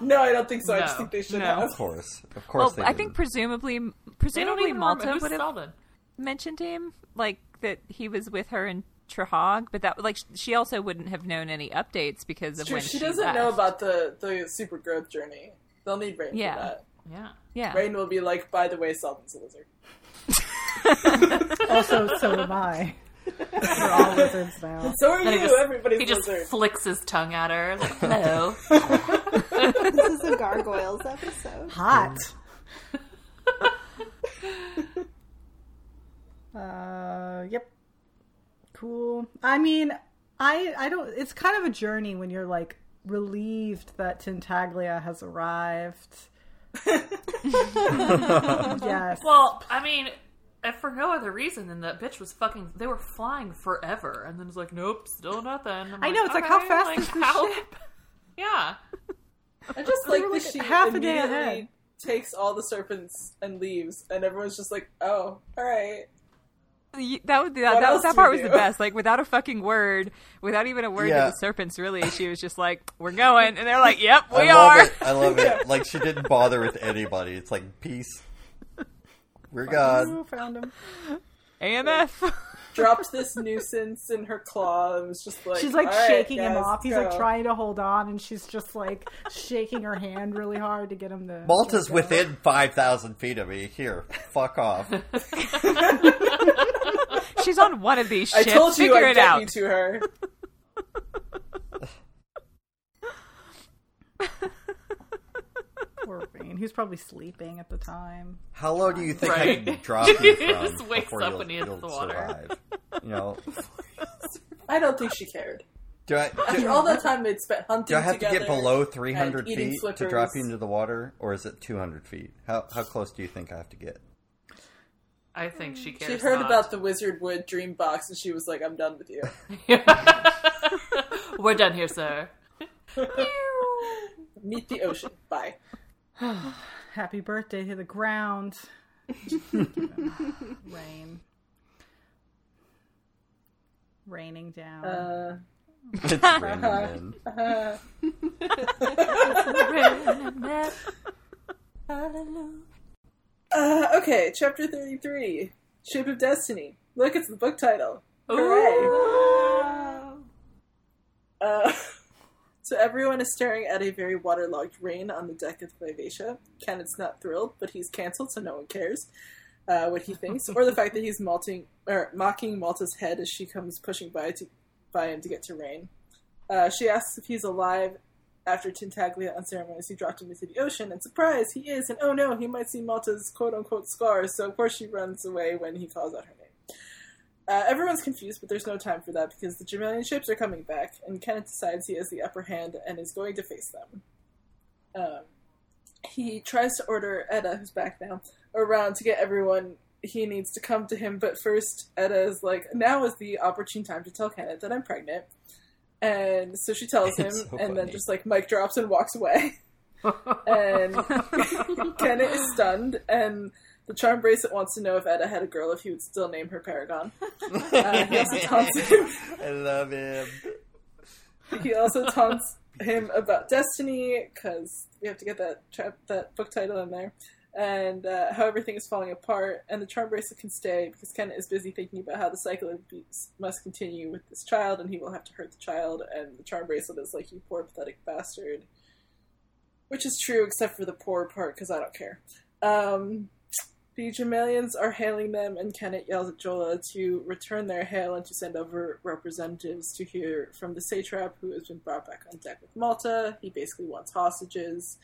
No, I don't think so. I just think they should No. have. Of course, of Well, course. they I think didn't. presumably They don't presumably even Malta remember who's would have Selden. mentioned him. Like that he was with her in Trehaug, but that like she also wouldn't have known any updates because of True, when she she doesn't left. know about the the super growth journey. They'll need Rain Yeah. for that. Yeah. Yeah, Rain will be like, by the way, Selden's a lizard. Also, so am I. We're all lizards now. So are Then you. he just, Everybody's he just lizard. flicks his tongue at her. Like, Hello. This is a gargoyles episode. Hot. uh, yep. Cool. I mean, I I don't. It's kind of a journey when you're like relieved that Tintaglia has arrived. yes. well, I mean, if for no other reason than that bitch was fucking. They were flying forever, and then it's like, nope, still nothing. I'm I know, it's like, how fast is the ship? Yeah. I just They like were, like, she half a day immediately ahead. takes all the serpents and leaves, and everyone's just like, "Oh, all right." Y- that was that, that, that part we was the best. Like without a fucking word, without even a word Yeah. to the serpents. Really, she was just like, "We're going," and they're like, "Yep, we I are." it. I love it. Like she didn't bother with anybody. It's like peace. We're God. Found him. AMF. Dropped this nuisance in her claw and was just like, She's like "All right, shaking him guys, off. He's go." like trying to hold on, and she's just like shaking her hand really hard to get him to. Malta's go. within five thousand feet of me. Here, fuck off. She's on one of these I ships. told you Figure I'd it get out. you to her. Poor Rain. He was probably sleeping at the time. How low do you think I can drop you He from just wakes before up you'll, when he hits you'll the water. survive? You know, I don't think she cared. do I After all that time they'd spent hunting do I have to get below three hundred and eating feet to drop you into the water, or is it two hundred feet? How how close do you think I have to get? I think she cares. She heard not. about the Wizard Wood dream box and she was like, I'm done with you. We're done here, sir. Meet the ocean. Bye. Happy birthday to the ground. Rain. Raining down. Uh, It's raining in. uh, okay, chapter 33 Ship of Destiny. Look, it's the book title. Hooray! Uh, so everyone is staring at a very waterlogged rain on the deck of the Vivacia. Kennit's not thrilled, but he's cancelled, so no one cares uh, what he thinks, or the fact that he's malting or mocking Malta's head as she comes pushing by to by him to get to Rain. Uh, she asks if he's alive after Tintaglia unceremoniously dropped him into the ocean, and surprise, he is, and oh no, he might see Malta's quote unquote scars, so of course she runs away when he calls out her name. Uh, everyone's confused, but there's no time for that because the Jamaillian ships are coming back, and Kennit decides he has the upper hand and is going to face them. Um, he tries to order Etta, who's back now, around to get everyone he needs to come to him, but first Etta is like, now is the opportune time to tell Kennit that I'm pregnant. And so she tells him, so and then just like mic drops and walks away. and Kennit is stunned, and the charm bracelet wants to know if Etta had a girl, if he would still name her Paragon. Uh, he also taunts him. I love him. He also taunts him about Destiny because we have to get that tra- that book title in there, and uh, how everything is falling apart. And the charm bracelet can stay because Kennit is busy thinking about how the cycle of abuse must continue with this child, and he will have to hurt the child. And the charm bracelet is like, "You poor pathetic bastard," which is true, except for the poor part because I don't care. Um, the Jamaillians are hailing them, and Kennit yells at Jola to return their hail and to send over representatives to hear from the satrap who has been brought back on deck with Malta. He basically wants hostages.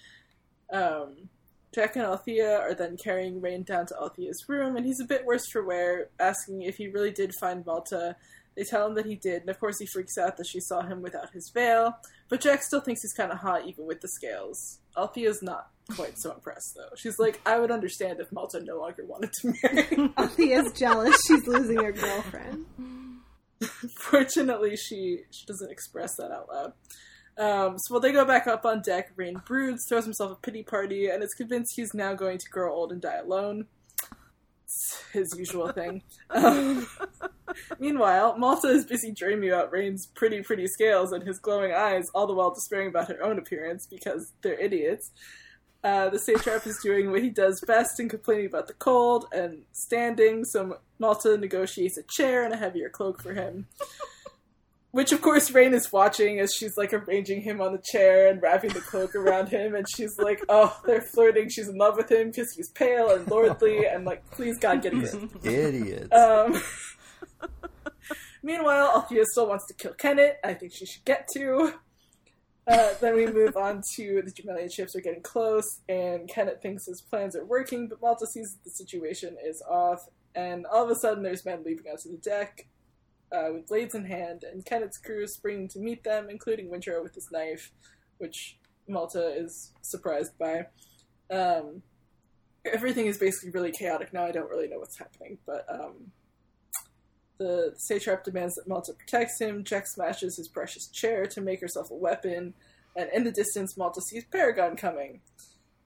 Um, Jack and Althea are then carrying Rain down to Althea's room, and he's a bit worse for wear, asking if he really did find Malta. They tell him that he did, and of course he freaks out that she saw him without his veil. But Jack still thinks he's kind of hot, even with the scales. Althea's not quite so impressed, though. She's like, I would understand if Malta no longer wanted to marry. Althea's jealous she's losing her girlfriend. Fortunately, she she doesn't express that out loud. Um, so while they go back up on deck, Rain broods, throws himself a pity party, and is convinced he's now going to grow old and die alone. It's his usual thing. Um, meanwhile, Malta is busy dreaming about Rain's pretty, pretty scales and his glowing eyes, all the while despairing about her own appearance because they're idiots. Uh, the satrap is doing what he does best and complaining about the cold and standing, so Malta negotiates a chair and a heavier cloak for him. Which, of course, Rain is watching as she's like arranging him on the chair and wrapping the cloak around him, and she's like, "Oh, they're flirting. She's in love with him because he's pale and lordly, and like, please God, get him." Idiots. Um, meanwhile, Althea still wants to kill Kennit. I think she should get to. Uh, then we move on to the Jamaillian ships are getting close, and Kennit thinks his plans are working, but Malta sees that the situation is off, and all of a sudden there's men leaping onto the deck uh, with blades in hand, and Kennit's crew is springing to meet them, including Wintrow with his knife, which Malta is surprised by. Um, everything is basically really chaotic now. I don't really know what's happening, but um, the satrap demands that Malta protects him. Jack smashes his precious chair to make herself a weapon, and in the distance, Malta sees Paragon coming.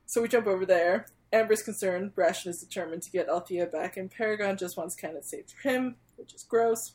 So we jump over there. Amber's concerned. Brashen is determined to get Althea back, and Paragon just wants Kennit saved for him, which is gross.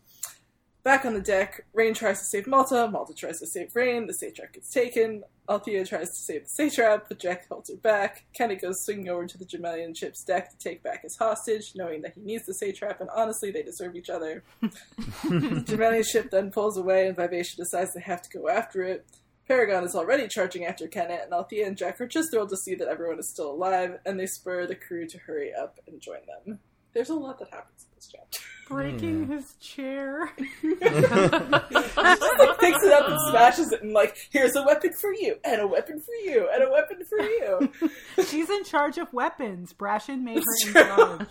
Back on the deck, Rain tries to save Malta. Malta tries to save Rain. The satrap gets taken. Althea tries to save the satrap, but Jack holds her back. Kennit goes swinging over to the Jamaillian ship's deck to take back his hostage, knowing that he needs the satrap, and honestly, they deserve each other. the Jamaillian ship then pulls away, and Vivacia decides they have to go after it. Paragon is already charging after Kennit, and Althea and Jack are just thrilled to see that everyone is still alive, and they spur the crew to hurry up and join them. There's a lot that happens in this chapter. Breaking hmm. his chair. like picks it up and smashes it and like here's a weapon for you and a weapon for you and a weapon for you She's in charge of weapons. Brashen made her It's in charge.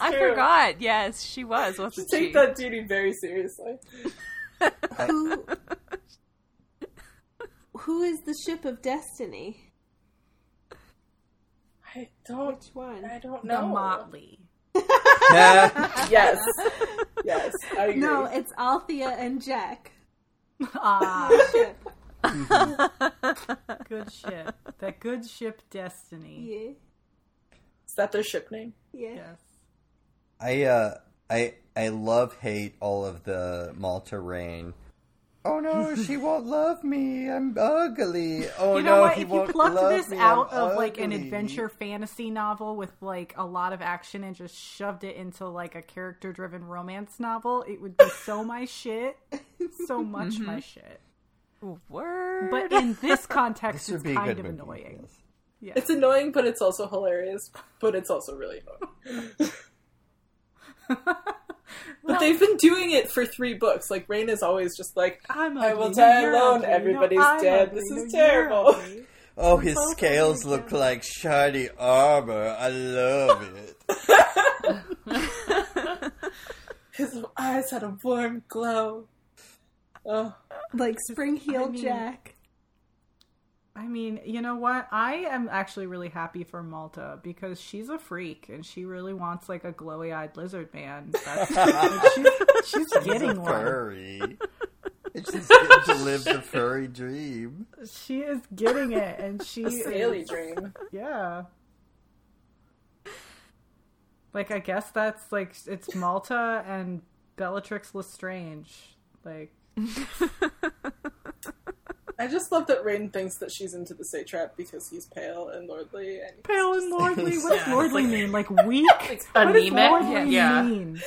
I forgot. Yes, she was, She wasn't she? take that duty very seriously Who, who is the ship of destiny? i don't Which one? i don't The know motley. yes yes i agree No, it's Althea and Jack. Ah, Ship. good ship. That good ship destiny. Yeah. is that their ship name Yeah. Yes. I uh I I love hate all of the Malta rain. Oh no, she won't love me. I'm ugly. Oh you know no, what? he If you plucked this me. out I'm of like an adventure fantasy novel with like a lot of action and just shoved it into like a character driven romance novel, it would be so my shit. So much mm-hmm. my shit. Word. But in this context, This it's kind of movie, annoying. yes. Yeah. it's annoying but it's also hilarious but it's also really annoying but they've been doing it for three books like rain is always just like I'm I will die you're alone. ugly, Everybody's no, dead. ugly, This is you're terrible. Oh, his both scales ugly, look like shiny armor. I love it. his eyes had a warm glow oh Like spring heeled I mean- Jack. I mean, you know what? I am actually really happy for Malta because she's a freak and she really wants like a glowy eyed lizard man. That's, like, she's, she's getting one. Furry. It's just getting to live the furry dream. She is getting it, and she a Saley is- dream Yeah. Like I guess that's like it's Malta and Bellatrix Lestrange. Like I just love that Rain thinks that she's into the satrap because he's pale and lordly and pale and lordly. What does Yeah, lordly like- mean? Like weak? what does lordly Yeah. mean?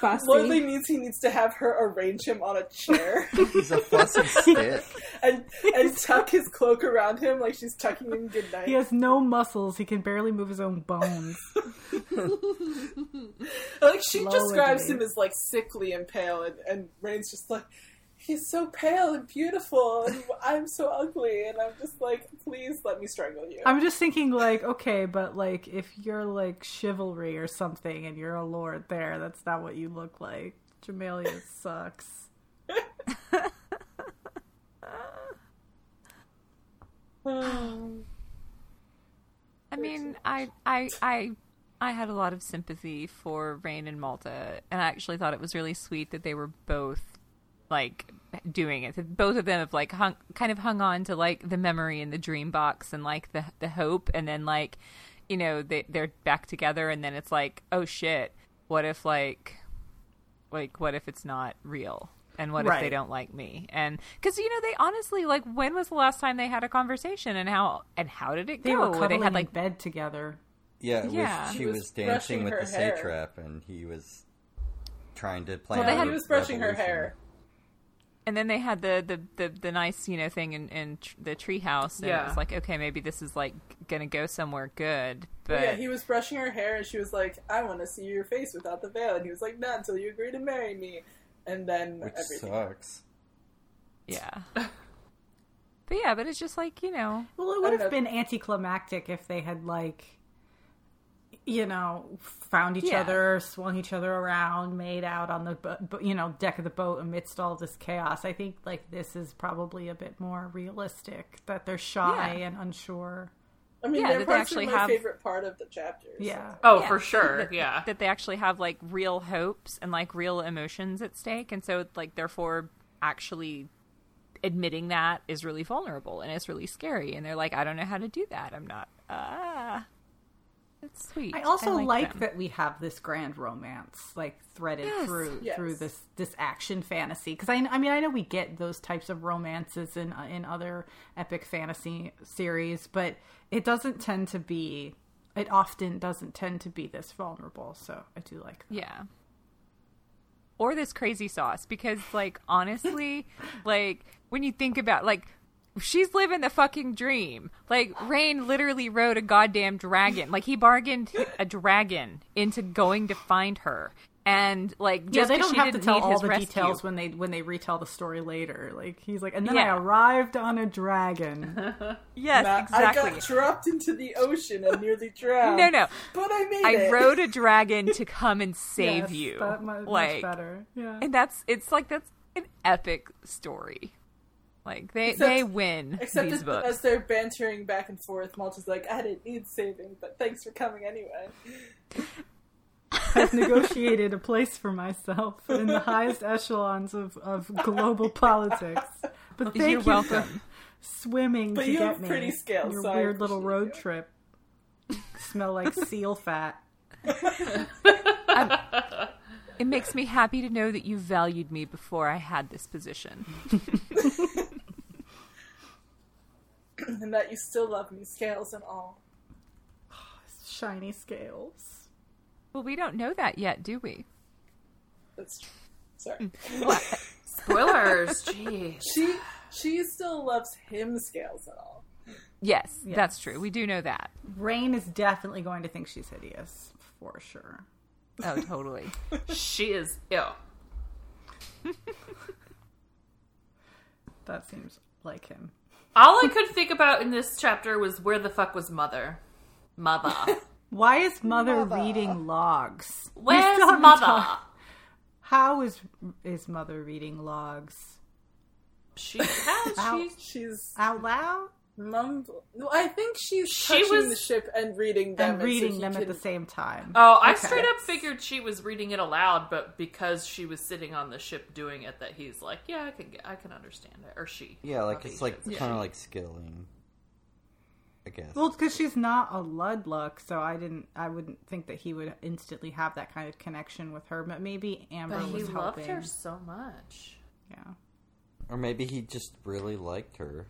Fussy. lordly means he needs to have her arrange him on a chair He's a fussy stick. and and tuck his cloak around him like she's tucking him goodnight. He has no muscles. He can barely move his own bones. like she Slowly. describes him as like sickly and pale, and, and Rain's just like, he's so pale and beautiful, and I'm so ugly, and I'm just like, please let me strangle you. I'm just thinking, like, okay, but like, if you're like chivalry or something, and you're a lord there, that's not what you look like. Jamaillia sucks. I mean, I, I, I, I had a lot of sympathy for Rain and Malta, and I actually thought it was really sweet that they were both like doing it. That Both of them have like hung, kind of hung on to like the memory and the dream box and like the the hope, and then like, you know, they they're back together, and then it's like, oh shit, what if like, like what if it's not real? And what if they don't like me? And because you know they honestly like when was the last time they had a conversation and how and how did it They go? were cuddling they had like in bed together. Yeah, it was- Yeah. she He was, was dancing with the hair. satrap, and he was trying to plan. Well, they had- he was brushing her hair. And then they had the the the, the nice you know thing in, in tr- the treehouse. And it Yeah. was like okay maybe this is like gonna go somewhere good. But But yeah, he was brushing her hair, and she was like, "I want to see your face without the veil," and he was like, "Not until you agree to marry me." And then which everything. sucks. yeah. But yeah, but it's just like you know, Well, it would have know. been anticlimactic if they had like, you know, found each Yeah. other, swung each other around, made out on the bo- bo- you know deck of the boat amidst all this chaos. I think like this is probably a bit more realistic that they're shy Yeah. and unsure. I mean, Yeah, they're that they actually my have- favorite part of the chapters. Yeah. Oh, Yeah. for sure. that, Yeah. that they actually have like real hopes and like real emotions at stake, and so like therefore actually admitting that is really vulnerable and it's really scary. And they're like, I don't know how to do that. I'm not. Ah, it's sweet. I also like, them. that we have this grand romance like threaded Yes. through Yes. through this this action fantasy because I, I mean I know we get those types of romances in uh, in other epic fantasy series but it doesn't tend to be it often doesn't tend to be this vulnerable so I do like that. Yeah. Or this crazy sauce because like honestly, like when you think about like she's living the fucking dream. Like Rain literally rode a goddamn dragon. Like he bargained a dragon into going to find her. And like Yeah, they don't she have to tell all the rescue. details when they when they retell the story later. Like he's like, and then Yeah. I arrived on a dragon. Yes, Nah, exactly. I got dropped into the ocean and nearly drowned. No, no. But I made I it. rode a dragon to come and save Yes, you. that mu- like much better. Yeah. and that's it's like that's an epic story. Like they Except- they win Except these as, books. as they're bantering back and forth, Malta's like, I didn't need saving, but thanks for coming anyway. I've negotiated a place for myself in the highest echelons of, of global politics. But thank You're you welcome. for swimming But to you get have me. pretty scales, Your so weird little road you. trip. Smell like seal fat. It makes me happy to know that you valued me before I had this position. and that you still love me, scales and all. Shiny scales. Well, we don't know that yet, do we? That's true. Sorry. Hmm. Spoilers. Jeez. she she still loves him, scales and all. Yes, Yes. that's true. We do know that. Rain is definitely going to think she's hideous, for sure. Oh, totally. She is ill. That seems like him. All I could think about in this chapter was where the fuck was mother? Mother. Why is mother, Mother. reading logs? Where's mother? talked- How is is mother reading logs? She has. Ow. She's She's Out loud? Mumble. No, I think she's She touching was- the ship and reading them, And reading he them at the same time. Oh, I Okay. straight up figured she was reading it aloud, but because she was sitting on the ship doing it, that he's like, yeah, I can, get, I can understand it, or she. Yeah, like it's like kind of like skilling. I guess. Well, because she's not a Ludluck, so I didn't. I wouldn't think that he would instantly have that kind of connection with her. But maybe Amber But he was loved helping. her so much. Yeah. Or maybe he just really liked her.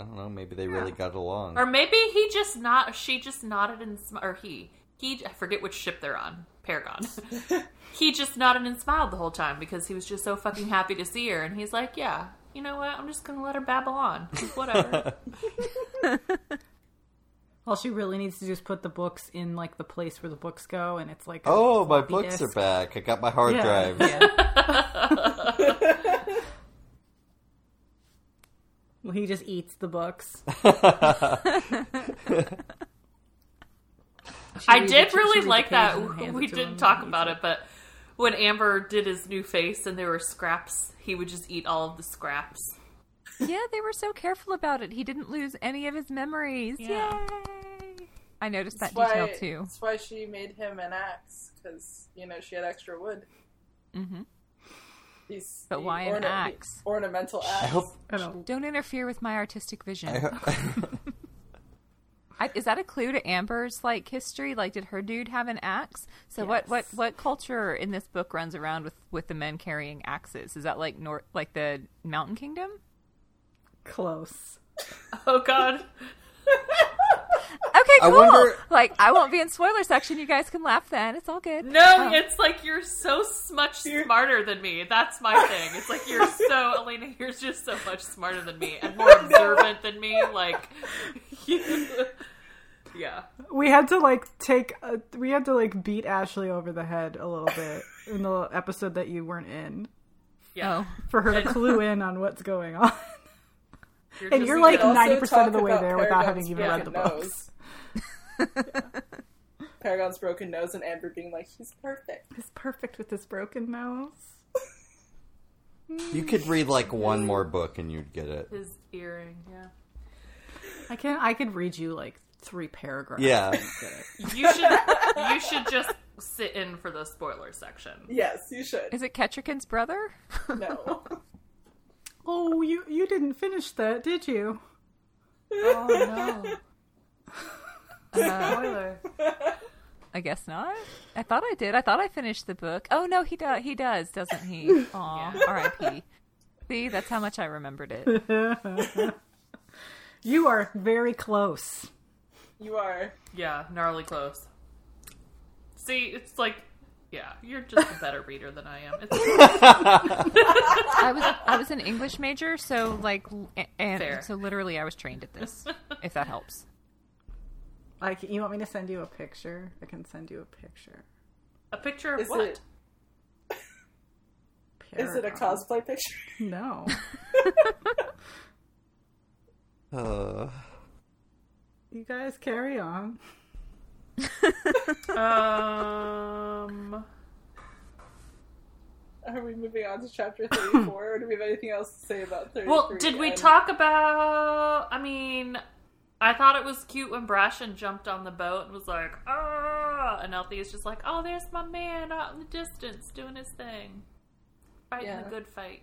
I don't know. Maybe they really got along. Or maybe he just not. She just nodded and sm- or he he. I forget which ship they're on. Paragon. he just nodded and smiled the whole time because he was just so fucking happy to see her, and he's like, yeah. You know what? I'm just gonna let her babble on. Whatever. All she really needs to do is put the books in like the place where the books go, and it's like oh, my floppy books are back. I got my hard Yeah, drive. yeah. Well, he just eats the books. I did it- really like the page and that. We didn't talk about it, but when Amber did his new face and there were scraps, he would just eat all of the scraps. yeah, they were so careful about it. He didn't lose any of his memories. Yeah. Yay! I noticed that That's detail why, too. That's why she made him an axe because you know she had extra wood. hmm He's But the why an axe? ornamental axe. I hope. Don't. Don't interfere with my artistic vision. I, ho- I, is that a clue to Amber's like history? Like, did her dude have an axe? So what what what culture in this book runs around with with the men carrying axes? Is that like north like the Mountain Kingdom? Close. Oh god. Okay, I cool. wonder- Like, I won't be in spoiler section. You guys can laugh then. It's all good. No, Oh. it's like you're so much smarter than me. That's my thing. It's like you're so Elena. You're just so much smarter than me and more observant than me. Like, you, yeah. We had to like take a, we had to like beat Ashley over the head a little bit in the episode that you weren't in Yeah. Oh, for her to clue in on what's going on. You're And just you're like 90% of the way there without having even read the broken books. Paragon's broken nose and Amber being like, he's perfect. He's perfect with his broken nose. You could read like one more book and you'd get it. his earring. Yeah. I can I could read you like three paragraphs. Yeah. You should. you should just sit in for the spoiler section. Yes, you should. is it Ketchikan's brother? No. Oh, you you didn't finish that, did you? Oh no. Uh, I guess not. I thought I did. I thought I finished the book. Oh no, he does. He does, doesn't he? Aw, R.I.P. See, that's how much I remembered it. You are very close. You are. Yeah, gnarly close. See, it's like, yeah, you're just a better reader than I am. I was I was an English major, so like, and Fair. so literally, I was trained at this. If that helps. Like, you want me to send you a picture? I can send you a picture. a picture of Is what? it is it a cosplay picture? No. Uh, You guys carry on. Um. Are we moving on to chapter 34 or do we have anything else to say about 33? Well, did we and- talk about? I mean, I thought it was cute when Brashen jumped on the boat and was like, "Ah!" and Althea's just like, "Oh, there's my man out in the distance doing his thing, fighting Yeah. the good fight."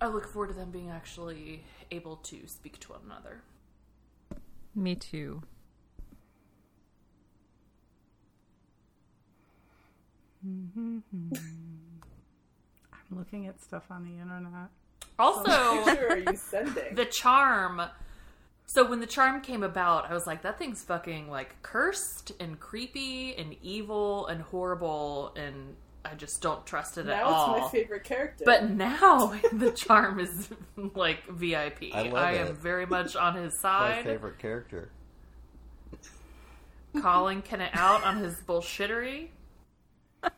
I look forward to them being actually able to speak to one another. Me too. I'm looking at stuff on the internet. Also, picture are you sending? the charm. So when the charm came about, I was like, that thing's fucking like cursed and creepy and evil and horrible, and I just don't trust it at now all. it's my favorite character. But now the charm is like VIP. I love am it. very much on his my side, favorite character. calling Kennit out on his bullshittery.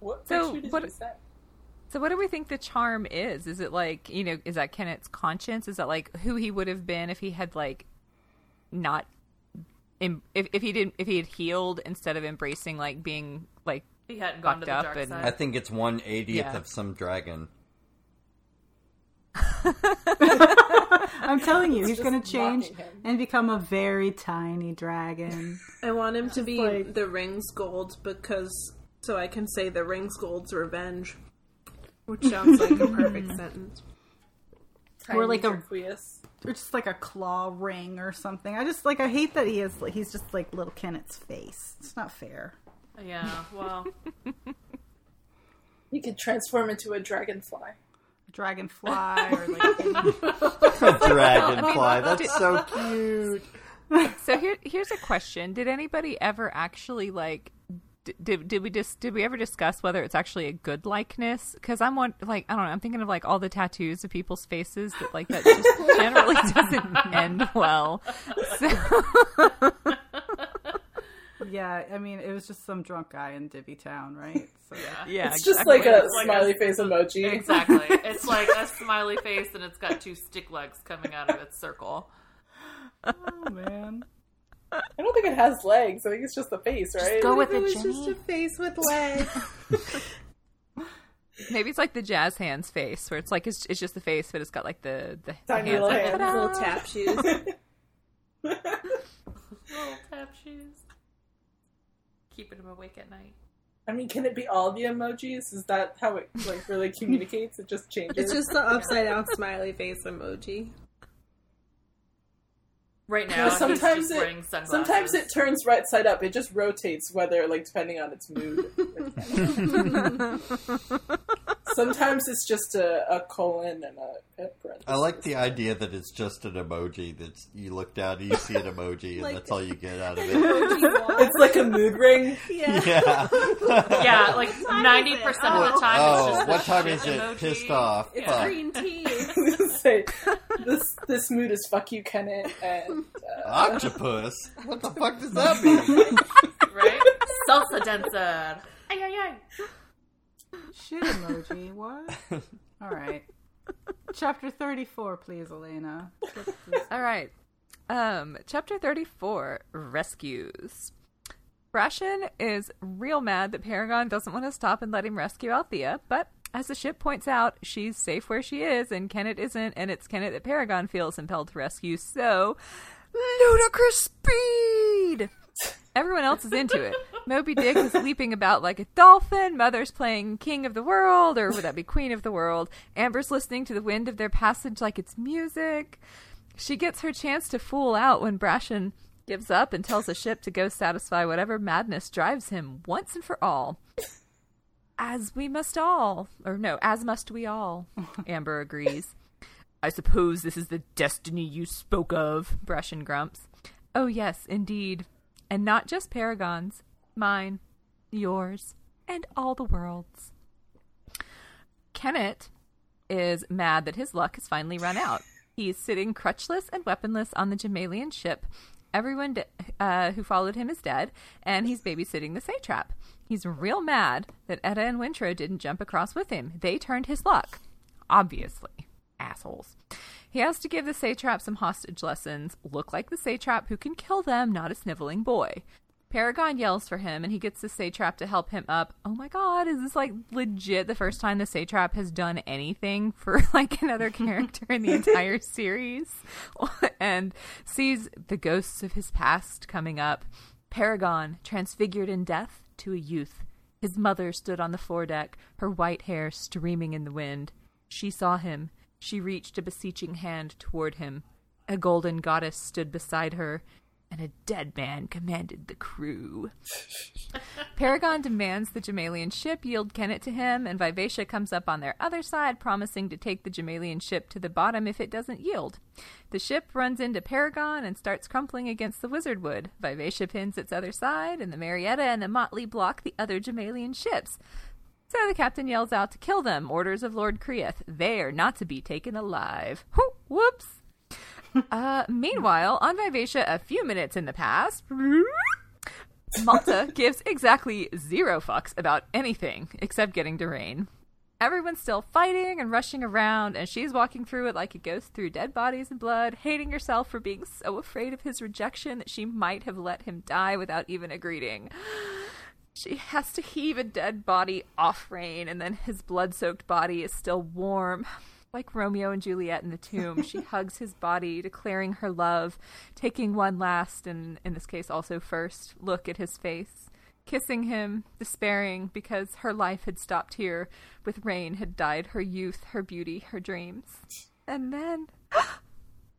what So, picture did what- So, what do we think the charm is? Is it like you know? Is that Kennit's conscience? Is that like who he would have been if he had like not, em- if if he didn't if he had healed instead of embracing like being like He hadn't gone to the dark and- side. I think it's one eightieth Yeah. of some dragon. I'm telling you, he's going to change and become a very tiny dragon. I want him to be like- the rings gold because so I can say the rings gold's revenge, which sounds like a perfect sentence. Or like a- Dracuius. or just like a claw ring or something. I just like I hate that he is he's just like little Kennit's face. It's not fair. Yeah, well, You could transform into a dragonfly. Dragonfly or like a Dragonfly. That's so cute. So here, here's a question: Did anybody ever actually like? Did, did we just did we ever discuss whether it's actually a good likeness? Because I'm one like I don't know. I'm thinking of like all the tattoos of people's faces that like that just generally doesn't end well. So yeah. I mean, it was just some drunk guy in Divvy Town, right? So yeah, yeah, It's just like a It's like smiley a- face emoji. exactly. It's like a smiley face, and it's got two stick legs coming out of its circle. oh man. I don't think it has legs. I think it's just the face, right? Go with It it, was just a face with legs. maybe it's like the jazz hands face, where it's like it's, it's just the face, but it's got like the the, the Tiny hands. little like, hands. Little tap shoes. Little tap shoes. Keeping him awake at night. I mean, can it be all the emojis? Is that how it like really communicates? It just changes. It's just the upside down smiley face emoji. Right now, know, sometimes he's just it wearing sunglasses. sometimes it turns right side up. It just rotates whether like depending on its mood. sometimes it's just a, a colon and a, a parenthesis. I like the idea that it's just an emoji. That you look down and you see an emoji, and Like- that's all you get out of it. It's like a mood ring. yeah. yeah. Yeah, like time is ninety it? percent of the time. Oh, it's just what time is it? emoji. Pissed off. It's Fuck. green tea. Say this this mood is fuck you, Kennit, and uh, Octopus? What the fuck does that mean? right? Salsa dancer. Ay, ay, ay. Shit emoji. What? All right. Chapter 34, please, Elena. All right. Um, chapter 34 Rescues. Brashen is real mad that Paragon doesn't want to stop and let him rescue Althea, but as the ship points out, she's safe where she is, and Kennit isn't, and it's Kennit that Paragon feels impelled to rescue, so ludicrous speed! Everyone else is into it. Moby Dick is leaping about like a dolphin. Mother's playing King of the World, or would that be Queen of the World? Amber's listening to the wind of their passage like it's music. She gets her chance to fool out when Brashen gives up and tells the ship to go satisfy whatever madness drives him once and for all. As we must all, or no, as must we all, Amber agrees. I suppose this is the destiny you spoke of, Brashen grumps. Oh, yes, indeed. And not just Paragon's, mine, yours, and all the world's. Kennit is mad that his luck has finally run out. He's sitting crutchless and weaponless on the Jamaillian ship. Everyone d- uh, who followed him is dead, and he's babysitting the satrap. He's real mad that Etta and Wintrow didn't jump across with him. They turned his luck. Obviously. Assholes. He has to give the satrap some hostage lessons. Look like the satrap who can kill them, not a sniveling boy. Paragon yells for him, and he gets the satrap to help him up. Oh my god, is this like legit the first time the satrap has done anything for like another character in the entire series? and sees the ghosts of his past coming up. Paragon, transfigured in death to a youth. His mother stood on the foredeck, her white hair streaming in the wind. She saw him. She reached a beseeching hand toward him. A golden goddess stood beside her, and a dead man commanded the crew. Paragon demands the Jamaillian ship yield Kennit to him, and Vivacia comes up on their other side, promising to take the Jamaillian ship to the bottom if it doesn't yield. The ship runs into Paragon and starts crumpling against the wizard wood. Vivacia pins its other side, and the Marietta and the Motley block the other Jamaillian ships. So the captain yells out to kill them. Orders of Lord Krieth. They are not to be taken alive. Whoo- Whoops. Uh, meanwhile, on Vivacia, a few minutes in the past, Malta gives exactly zero fucks about anything except getting to Reyn. Everyone's still fighting and rushing around, and she's walking through it like a ghost through dead bodies and blood, hating herself for being so afraid of his rejection that she might have let him die without even a greeting. She has to heave a dead body off Reyn, and then his blood soaked body is still warm. Like Romeo and Juliet in the tomb, she hugs his body, declaring her love, taking one last, and in this case also first, look at his face, kissing him, despairing because her life had stopped here. With Reyn had died her youth, her beauty, her dreams. And then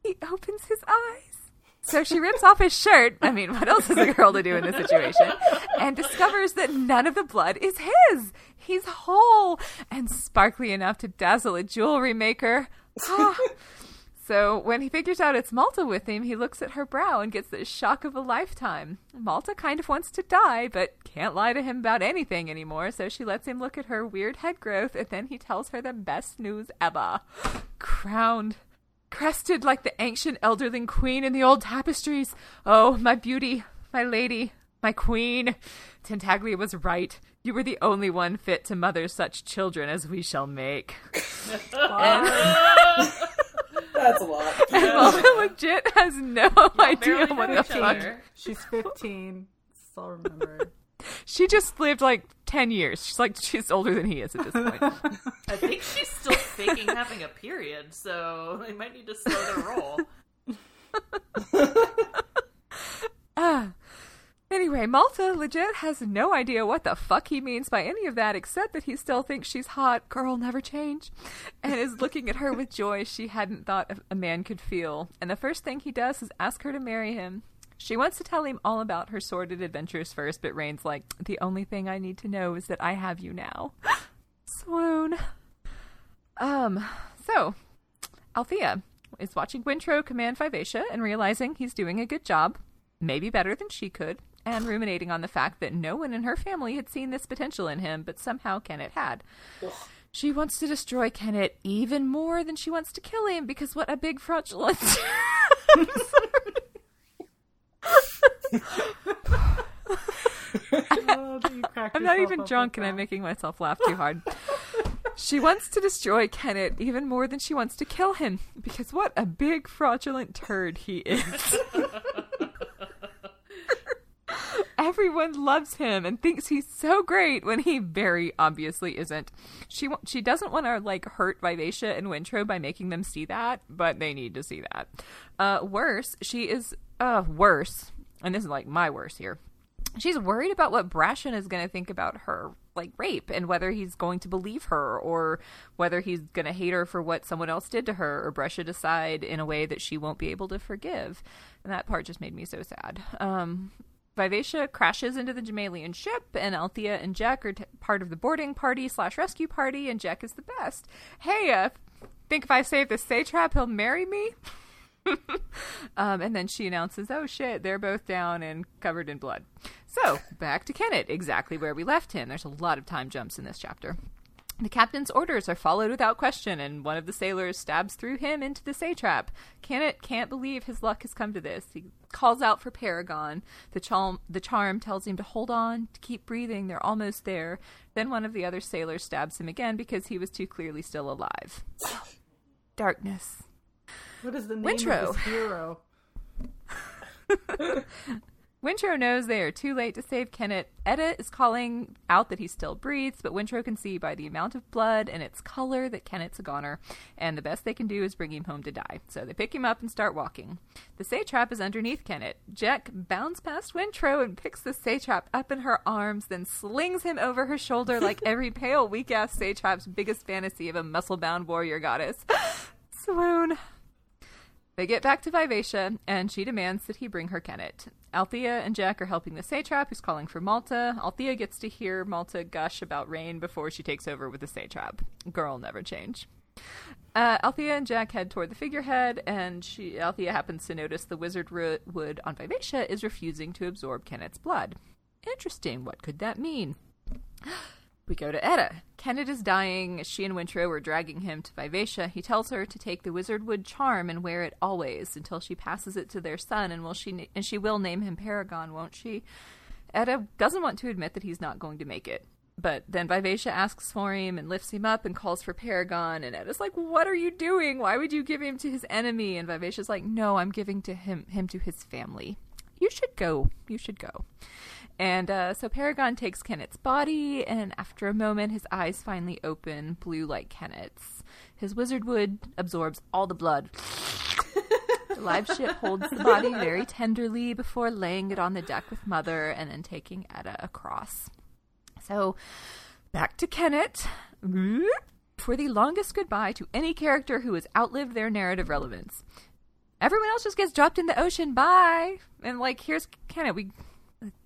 he opens his eyes. So she rips off his shirt. I mean, what else is a girl to do in this situation? And discovers that none of the blood is his. He's whole and sparkly enough to dazzle a jewelry maker. Ah. so when he figures out it's Malta with him, he looks at her brow and gets the shock of a lifetime. Malta kind of wants to die, but can't lie to him about anything anymore, so she lets him look at her weird head growth, and then he tells her the best news ever. Crowned crested like the ancient elderling queen in the old tapestries. Oh, my beauty, my lady, my queen. Tintaglia was right. You were the only one fit to mother such children as we shall make. and, That's a lot. and Malta legit has no idea what know the fuck. She's 15. Still remember. She just lived like 10 years. She's like, she's older than he is at this point. I think she's still faking having a period, so they might need to slow their roll. Anyway, Malta legit has no idea what the fuck he means by any of that except that he still thinks she's hot, girl never change, and is looking at her with joy she hadn't thought a man could feel. And the first thing he does is ask her to marry him. She wants to tell him all about her sordid adventures first, but Reyn's like, the only thing I need to know is that I have you now. Swoon. Um, so, Althea is watching Wintrow command Vivacia and realizing he's doing a good job, maybe better than she could, and ruminating on the fact that no one in her family had seen this potential in him, but somehow Kennit had. She wants to destroy Kennit even more than she wants to kill him because what a big fraudulent. I'm Oh, I'm not even drunk and I'm making myself laugh too hard. she wants to destroy Kennit even more than she wants to kill him because what a big fraudulent turd he is. Everyone loves him and thinks he's so great when he very obviously isn't. She she doesn't want to like hurt Vivacia and Wintrow by making them see that, but they need to see that. Uh, worse, she is uh worse, and this is like my worst here. She's worried about what Brashen is going to think about her like rape and whether he's going to believe her or whether he's going to hate her for what someone else did to her or brush it aside in a way that she won't be able to forgive. And that part just made me so sad. Um, Vivacia crashes into the Jamaillian ship, and Althea and Jek are t- part of the boarding party slash rescue party, and Jek is the best. Hey, uh, think if I save the satrap, he'll marry me? um, and then she announces, "Oh shit, they're both down and covered in blood." So back to Kennit, exactly where we left him. There's a lot of time jumps in this chapter. The captain's orders are followed without question, and one of the sailors stabs through him into the satrap. Kennit can't believe his luck has come to this. He calls out for Paragon. The charm, the charm tells him to hold on, to keep breathing. They're almost there. Then one of the other sailors stabs him again because he was too clearly still alive. Darkness. What is the name Wintrow. of this hero? Wintrow knows they are too late to save Kennit. Etta is calling out that he still breathes, but Wintrow can see by the amount of blood and its color that Kennit's a goner, and the best they can do is bring him home to die. So they pick him up and start walking. The satrap is underneath Kennit. Jek bounds past Wintrow and picks the satrap up in her arms, then slings him over her shoulder like every pale, weak ass satrap's biggest fantasy of a muscle bound warrior goddess. Swoon. They get back to Vivacia, and she demands that he bring her Kennit. Althea and Jek are helping the satrap, who's calling for Malta. Althea gets to hear Malta gush about Reyn before she takes over with the satrap. Girl never change. Uh, Althea and Jek head toward the figurehead, and she Althea happens to notice the wizard wood on Vivacia is refusing to absorb Kennit's blood. Interesting. What could that mean? We go to Etta. Kennit is dying. She and Wintrow are dragging him to Vivacia. He tells her to take the wizard wood charm and wear it always until she passes it to their son, and will she and she will name him Paragon, won't she? Etta doesn't want to admit that he's not going to make it. But then Vivacia asks for him and lifts him up and calls for Paragon, and Etta's like, "What are you doing? Why would you give him to his enemy?" And Vivacia's like, "No, I'm giving to him him to his family. You should go. You should go." And uh, so Paragon takes Kennit's body, and after a moment, his eyes finally open, blue like Kennit's. His wizard wood absorbs all the blood. the live ship holds the body very tenderly before laying it on the deck with Mother and then taking Etta across. So, back to Kennit for the longest goodbye to any character who has outlived their narrative relevance. Everyone else just gets dropped in the ocean. Bye. And like, here's Kennit. We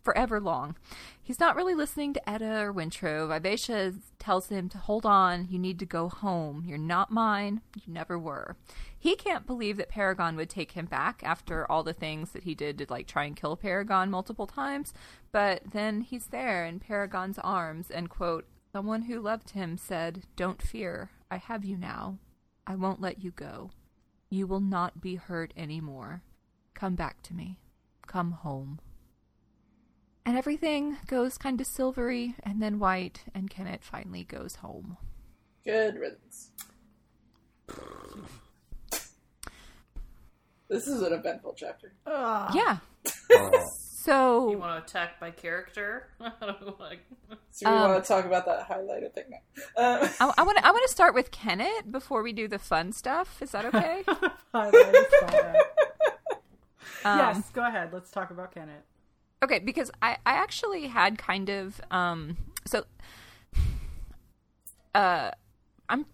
forever long. He's not really listening to Etta or Wintrow. Vivacia tells him to hold on. You need to go home. You're not mine. You never were. He can't believe that Paragon would take him back after all the things that he did to like try and kill Paragon multiple times. But then he's there in Paragon's arms and quote, someone who loved him said, "Don't fear. I have you now. I won't let you go. You will not be hurt anymore. Come back to me. Come home." And everything goes kind of silvery and then white, and Kennit finally goes home. Good riddance. This is an eventful chapter. Yeah. Oh, You want to attack by character? I don't like. So we Um, want to talk about that highlighted thing now. Uh, I want to I want to start with Kennit before we do the fun stuff. Is that okay? I just saw that. Um, yes, go ahead. Let's talk about Kennit. Okay, because I, I actually had kind of um so uh I'm I,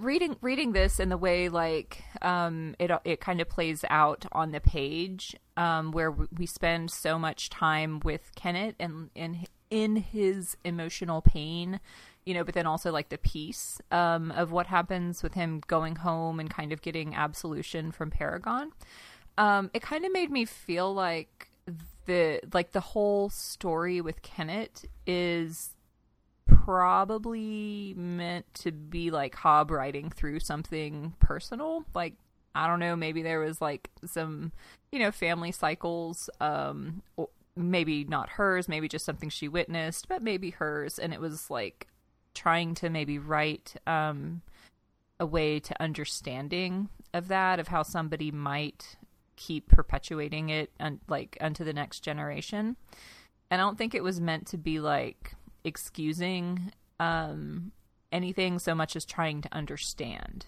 reading reading this in the way like um it it kind of plays out on the page um where we spend so much time with Kennit and in in his emotional pain you know but then also like the peace um of what happens with him going home and kind of getting absolution from Paragon. Um it kind of made me feel like the like the whole story with Kennit is probably meant to be like Hobb writing through something personal. Like I don't know, maybe there was like some you know family cycles, um, maybe not hers, maybe just something she witnessed, but maybe hers, and it was like trying to maybe write um a way to understanding of that of how somebody might keep perpetuating it and like unto the next generation. And I don't think it was meant to be like excusing um anything so much as trying to understand.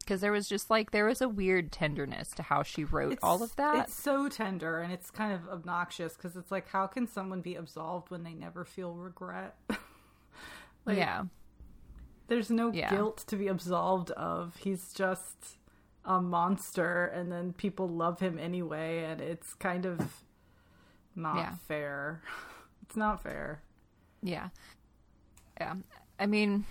Because there was just like there was a weird tenderness to how she wrote all of that. It's so tender and it's kind of obnoxious because it's like, how can someone be absolved when they never feel regret? like, yeah. There's no Yeah. guilt to be absolved of. He's just a monster, and then people love him anyway, and it's kind of not Yeah. fair. It's not fair. Yeah, yeah. I mean,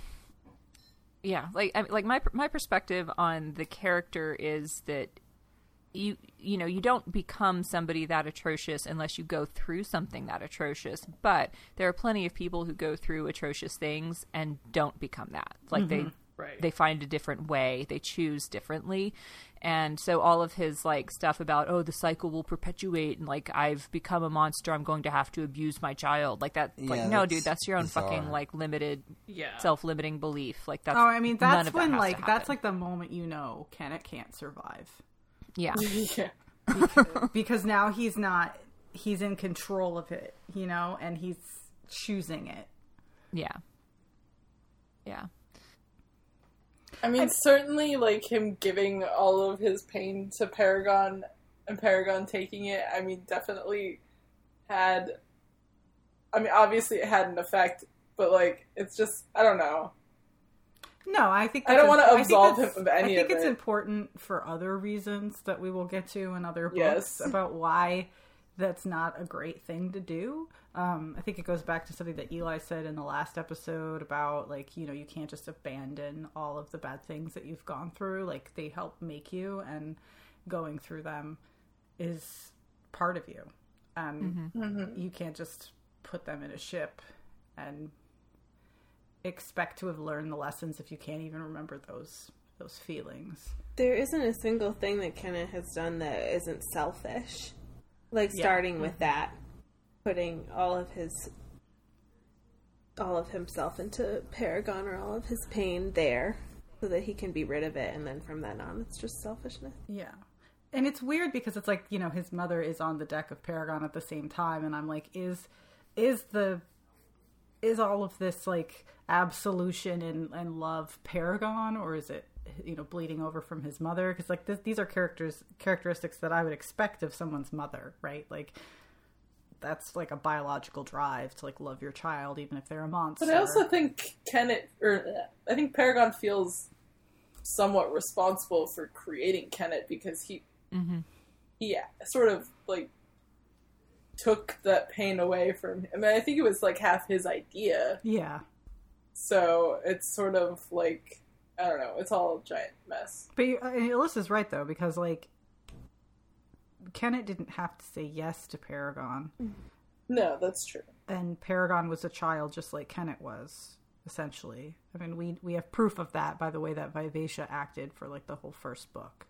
yeah. Like, I, like my my perspective on the character is that you you know you don't become somebody that atrocious unless you go through something that atrocious. But there are plenty of people who go through atrocious things and don't become that. Like they mm-hmm. Right. they find a different way they choose differently. And so all of his like stuff about oh the cycle will perpetuate and like i've become a monster i'm going to have to abuse my child. Like that like no dude that's your own fucking like limited yeah. self-limiting belief. Like that's Oh, I mean, none that's of that when has like that's like the moment you know Kennit can't survive. Yeah. Yeah. because now he's not he's in control of it, you know, and he's choosing it. yeah. Yeah I mean, certainly, like him giving all of his pain to Paragon and Paragon taking it. I mean, definitely had. I mean, obviously, it had an effect, but like, it's just I don't know. No, I think I don't wanna I think absolve him of any I think it's it. important for other reasons that we will get to in other books Yes. about why that's not a great thing to do. Um, I think it goes back to something that Eli said in the last episode about like you know you can't just abandon all of the bad things that you've gone through. Like they help make you, and going through them is part of you, and you can't just put them in a ship and expect to have learned the lessons if you can't even remember those those feelings. There isn't a single thing that Kennit has done that isn't selfish. Like Yeah. starting with mm-hmm. that, putting all of his all of himself into Paragon or all of his pain there so that he can be rid of it. And then from then on it's just selfishness. Yeah. And it's weird because it's like, you know, his mother is on the deck of Paragon at the same time. And I'm like, is is the is all of this like absolution and, and love Paragon? Or is it you know bleeding over from his mother? Because like these are characters characteristics that I would expect of someone's mother right? Like that's like a biological drive to like love your child even if they're a monster But I also think Kennit, or I think Paragon feels somewhat responsible for creating Kennit because he mm-hmm. he sort of like took that pain away from him. I mean, I think it was like half his idea, yeah so it's sort of like I don't know. It's all a giant mess. But you- uh, Alyssa's right though, because like Kennit didn't have to say yes to Paragon, No, that's true. and Paragon was a child just like Kennit was, essentially. I mean, we we have proof of that by the way that Vivacia acted for like the whole first book.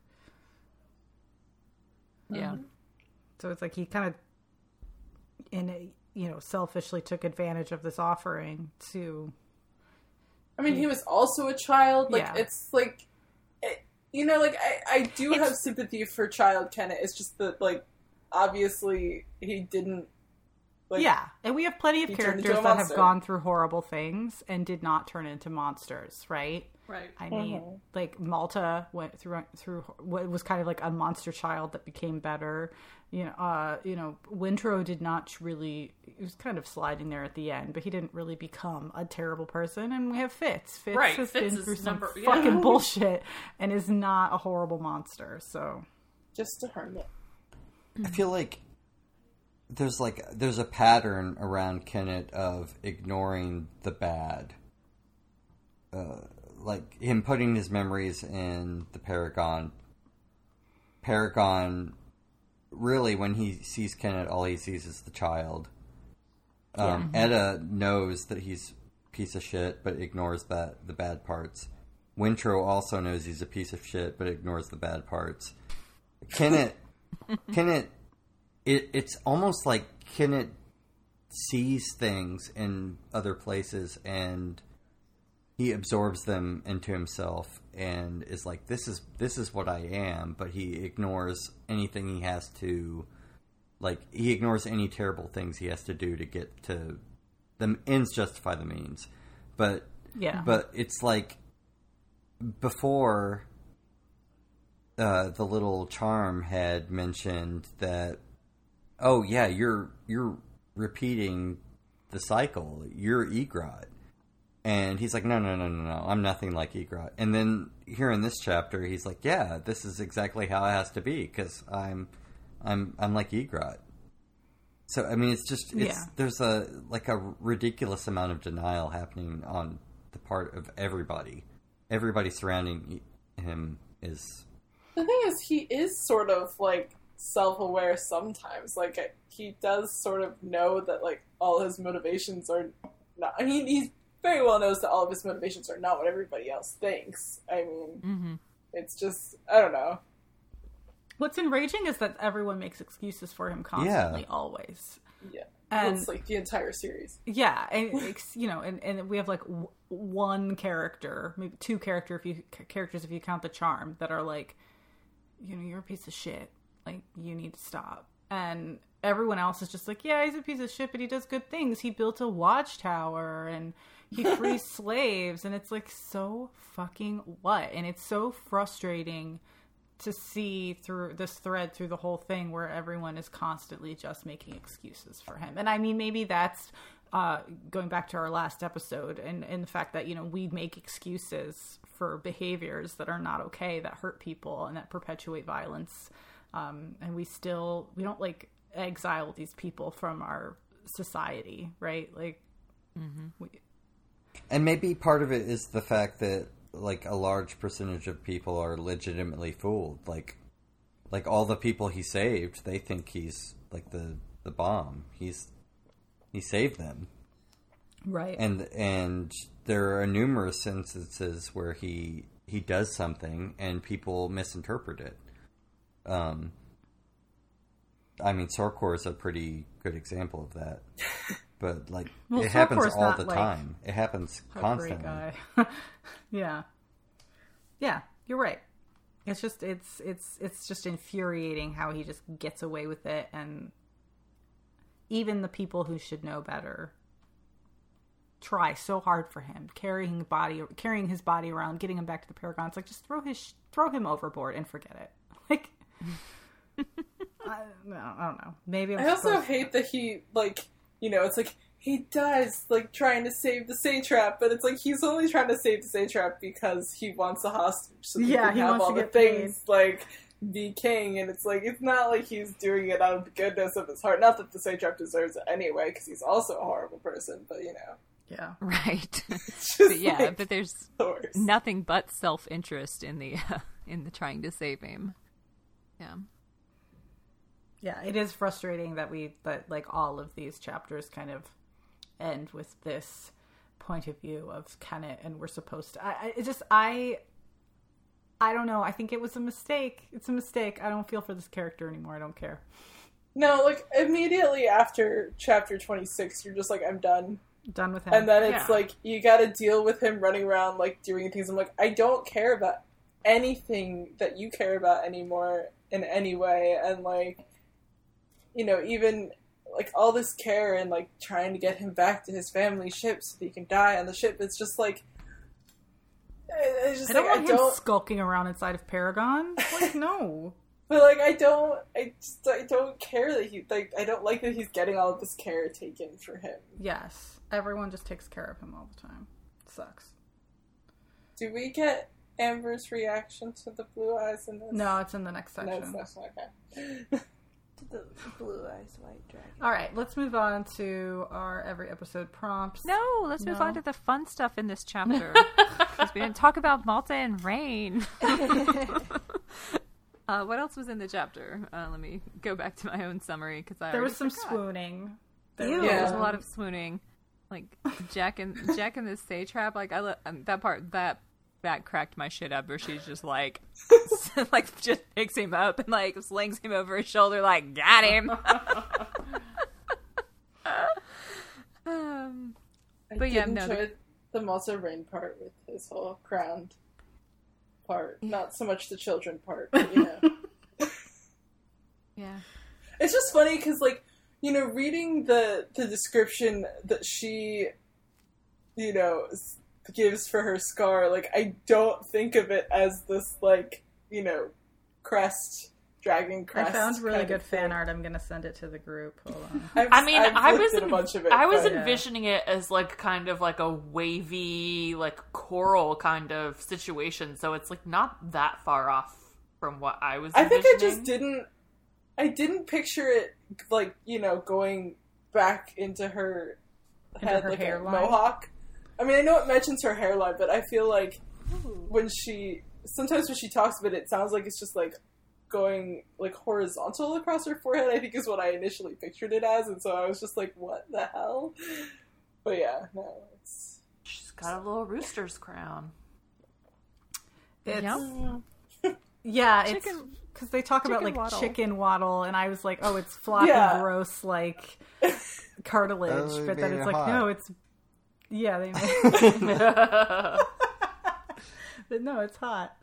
yeah mm-hmm. So it's like he kind of, in a, you know, selfishly took advantage of this offering to. I mean, he was also a child. Like Yeah. it's like, it, you know, like I, I do have sympathy for child Kennit. It's just that, like, obviously he didn't. Like, yeah, and we have plenty of he turned into characters that have gone through horrible things and did not turn into monsters, right? Right. I mean, Mhm. like Malta went through through what was kind of like a monster child that became better. You know, uh, you know, Wintrow did not really. He was kind of sliding there at the end, but he didn't really become a terrible person. And we have Fitz. Fitz Right, has Fitz been is through some number- yeah. fucking bullshit and is not a horrible monster. So Just a hermit. I feel like there's like there's a pattern around Kennit of ignoring the bad. Uh, like him putting his memories in the Paragon. Paragon, really, when he sees Kennit, all he sees is the child. Um, Etta knows that he's a piece of shit, but ignores that the bad parts. Wintrow also knows he's a piece of shit, but ignores the bad parts. Kennit, Kennit, it, it's almost like Kennit sees things in other places and he absorbs them into himself and is like, "This is this is what I am," but he ignores anything he has to, like he ignores any terrible things he has to do to get to the ends justify the means, but yeah, but it's like before uh, the little charm had mentioned that oh yeah you're you're repeating the cycle you're Igrot and he's like no no no no no I'm nothing like Igrot and then here in this chapter he's like yeah this is exactly how it has to be because I'm I'm I'm like Igrot so I mean it's just it's Yeah. there's a like a ridiculous amount of denial happening on the part of everybody everybody surrounding him is The thing is, he is sort of like self-aware sometimes. Like he does sort of know that like all his motivations are not. I mean, he very well knows that all of his motivations are not what everybody else thinks. I mean, hmm it's just I don't know. what's enraging is that everyone makes excuses for him constantly, always. Yeah, And it's like the entire series. Yeah, and it's, you know, and, and we have like w- one character, maybe two character if you characters if you count the charm that are like, you know, you're a piece of shit. Like you need to stop. And everyone else is just like, yeah, he's a piece of shit, but he does good things. He built a watchtower and he frees slaves, and it's like so fucking what? And it's so frustrating to see through this thread through the whole thing where everyone is constantly just making excuses for him. And I mean, maybe that's uh, going back to our last episode and, and the fact that, you know, we make excuses for behaviors that are not okay, that hurt people and that perpetuate violence. Um, and we still, we don't like exile these people from our society, right? Like, we, And maybe part of it is the fact that like a large percentage of people are legitimately fooled. Like like all the people he saved, they think he's like the the bomb. He's he saved them. right. And and there are numerous instances where he he does something and people misinterpret it. Um I mean Sorkor is a pretty good example of that. But like Well, it happens Sorkor's all the like, time. It happens a great constantly. guy. yeah, yeah, you're right. It's just it's it's it's just infuriating how he just gets away with it, and even the people who should know better try so hard for him, carrying body carrying his body around, getting him back to the Paragon. It's like just throw his throw him overboard and forget it. Like. I, no, I don't know. Maybe I'm I also supposed- hate that he like you know it's like he dies like trying to save the satrap, but it's like he's only trying to save the satrap because he wants a hostage, so Yeah, he he can have wants all to the get paid. things like be king, and it's like it's not like he's doing it out of the goodness of his heart. Not that the satrap deserves it anyway, because he's also a horrible person, but you know, yeah. Right. but yeah, like, but there's the nothing but self interest in the uh, in the trying to save him. Yeah. Yeah it is frustrating that we that like all of these chapters kind of end with this point of view of Kennit and we're supposed to I, I it just I I don't know I think it was a mistake it's a mistake I don't feel for this character anymore I don't care No, like immediately after chapter twenty six, you're just like I'm done. done with him And then it's Yeah. like you got to deal with him running around like doing things. I'm like, I don't care about anything that you care about anymore in any way, and like, you know, even like all this care and like trying to get him back to his family ship so that he can die on the ship. It's just like I, I just I don't like, want I him don't, skulking around inside of Paragon. Like, no. but like I don't, I just I don't care that he like I don't like that he's getting all of this care taken for him. Yes, everyone just takes care of him all the time. sucks. Do we get Amber's reaction to the blue eyes in this? No, it's in the next no, section. it's not okay. The blue eyes white dragon. All right, let's move on to our every episode prompts. No, let's move on to the fun stuff in this chapter. 'Cause we didn't talk about Malta and Reyn. uh, what else was in the chapter? Uh, let me go back to my own summary because I there was some forgot. swooning. There Ew. was- Yeah. There was a lot of swooning. Like Jek and Jek and the stay trap. Like I le- um, that part that that cracked my shit up. Where she's just like, like just picks him up and like slings him over his shoulder. Like got him. um, But did yeah, no, the- the Malta Reyn part with his whole crowned part. Not so much the children part, but you know. yeah. It's just funny because, like, you know, reading the the description that she, you know, gives for her scar, like, I don't think of it as this, like, you know, crest, dragon crest. I crest. found really good fan thing. art. I'm gonna send it to the group. Hold on. I've, I mean, I've I was at a bunch of it. I was but- envisioning it as like kind of like a wavy, like coral kind of situation. So it's like not that far off from what I was. I think I just didn't. I didn't picture it like you know going back into her Into head her like a mohawk. I mean, I know it mentions her hairline, but I feel like when she sometimes when she talks about it, it sounds like it's just like going like horizontal across her forehead. I think is what I initially pictured it as, and so I was just like, "What the hell?" But yeah, no, it's She's got a little rooster's crown. It's, Yep. Yeah, it's because they talk about like waddle. chicken waddle, and I was like, oh, it's floppy, Yeah. gross, like cartilage. Oh, but then it's like, hot. no, it's yeah, they made, but no, it's hot.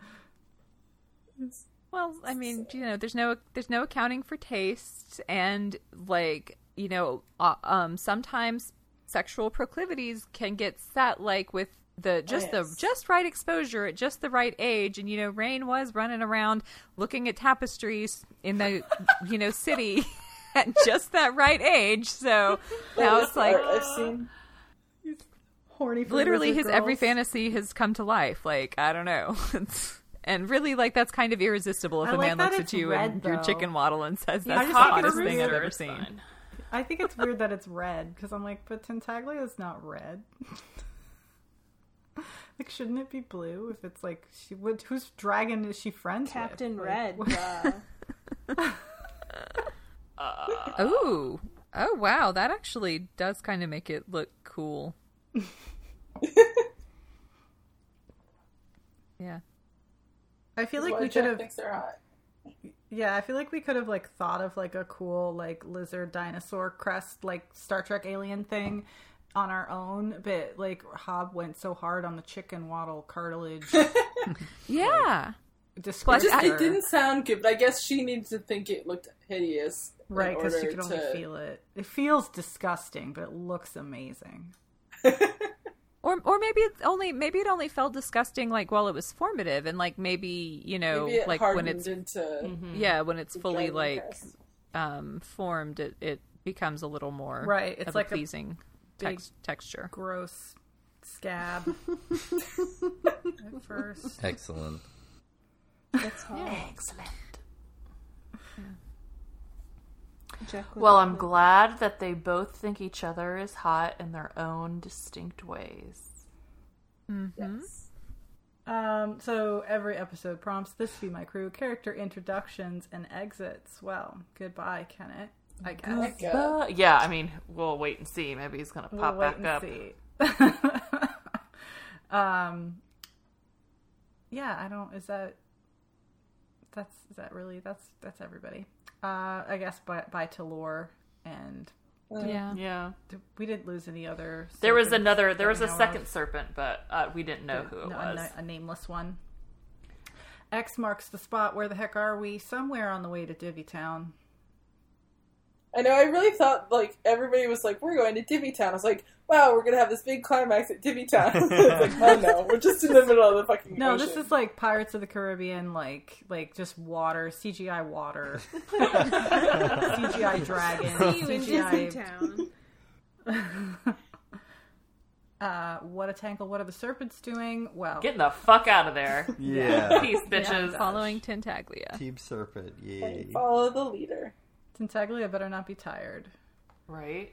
Well, I mean, you know, there's no there's no accounting for taste, and like you know, uh, um, sometimes sexual proclivities can get set like with the just yes. the just right exposure at just the right age, and you know, Reyn was running around looking at tapestries in the you know city at just that right age. So now That it's like I've seen. Horny. For literally lizard his every fantasy has come to life. Like I don't know. And really, like that's kind of irresistible if I a like man looks at you red, and your chicken waddle and says that's I the hottest thing I've ever seen. fine. I think it's weird that it's red because I'm like, but Tintaglia is not red. like, shouldn't it be blue? If it's like, she would, whose dragon is she friends Captain with? Captain Red. Like, uh, Ooh, oh wow, that actually does kind of make it look cool. Yeah. I feel Like like we Jeff could have thinks they're hot. Yeah, I feel like we could have like thought of like a cool like lizard dinosaur crest like Star Trek alien thing on our own, but like Hobb went so hard on the chicken waddle cartilage Yeah. descriptor. Just, it didn't sound good, but I guess she needed to think it looked hideous, right because she order could only to- feel it. It feels disgusting, but it looks amazing. Or or maybe it only maybe it only felt disgusting like while it was formative and like maybe, you know, Maybe it like when it's into yeah, when it's fully like crest. um formed it, it becomes a little more Right, it's of like a a pleasing big- tex- texture. Gross scab at first. Excellent. that's all. Excellent. Jack Well, I'm glad that they both think each other is hot in their own distinct ways. yes. Um, so every episode prompts this be my crew character introductions and exits. Well, goodbye, Kennit. I guess. Heck yeah. Uh, yeah, I mean, we'll wait and see. Maybe he's gonna We'll pop back up. see. um, yeah, I don't. Is that? That's is that really? That's that's everybody. Uh, I guess by by Talor and Yeah. Yeah, we didn't lose any other. there was another. There was a second of. serpent, but uh, we didn't know who it No, a, was. na- a nameless one. X marks the spot. Where the heck are we? Somewhere on the way to Divvy Town. I know. I really thought like everybody was like, "We're going to Divvy Town." I was like, "Wow, we're gonna have this big climax at Divvy Town." like, oh no, we're just in the middle of the fucking. No, ocean. this is like Pirates of the Caribbean, like like just water, CGI water, CGI dragon, See you in Disney CGI. Town. Uh, what a tangle! What are the serpents doing? Well, Getting the fuck out of there. Yeah. Peace, bitches. Following Tintaglia. Team Serpent, yay. follow the leader. Tintaglia better not be tired. Right?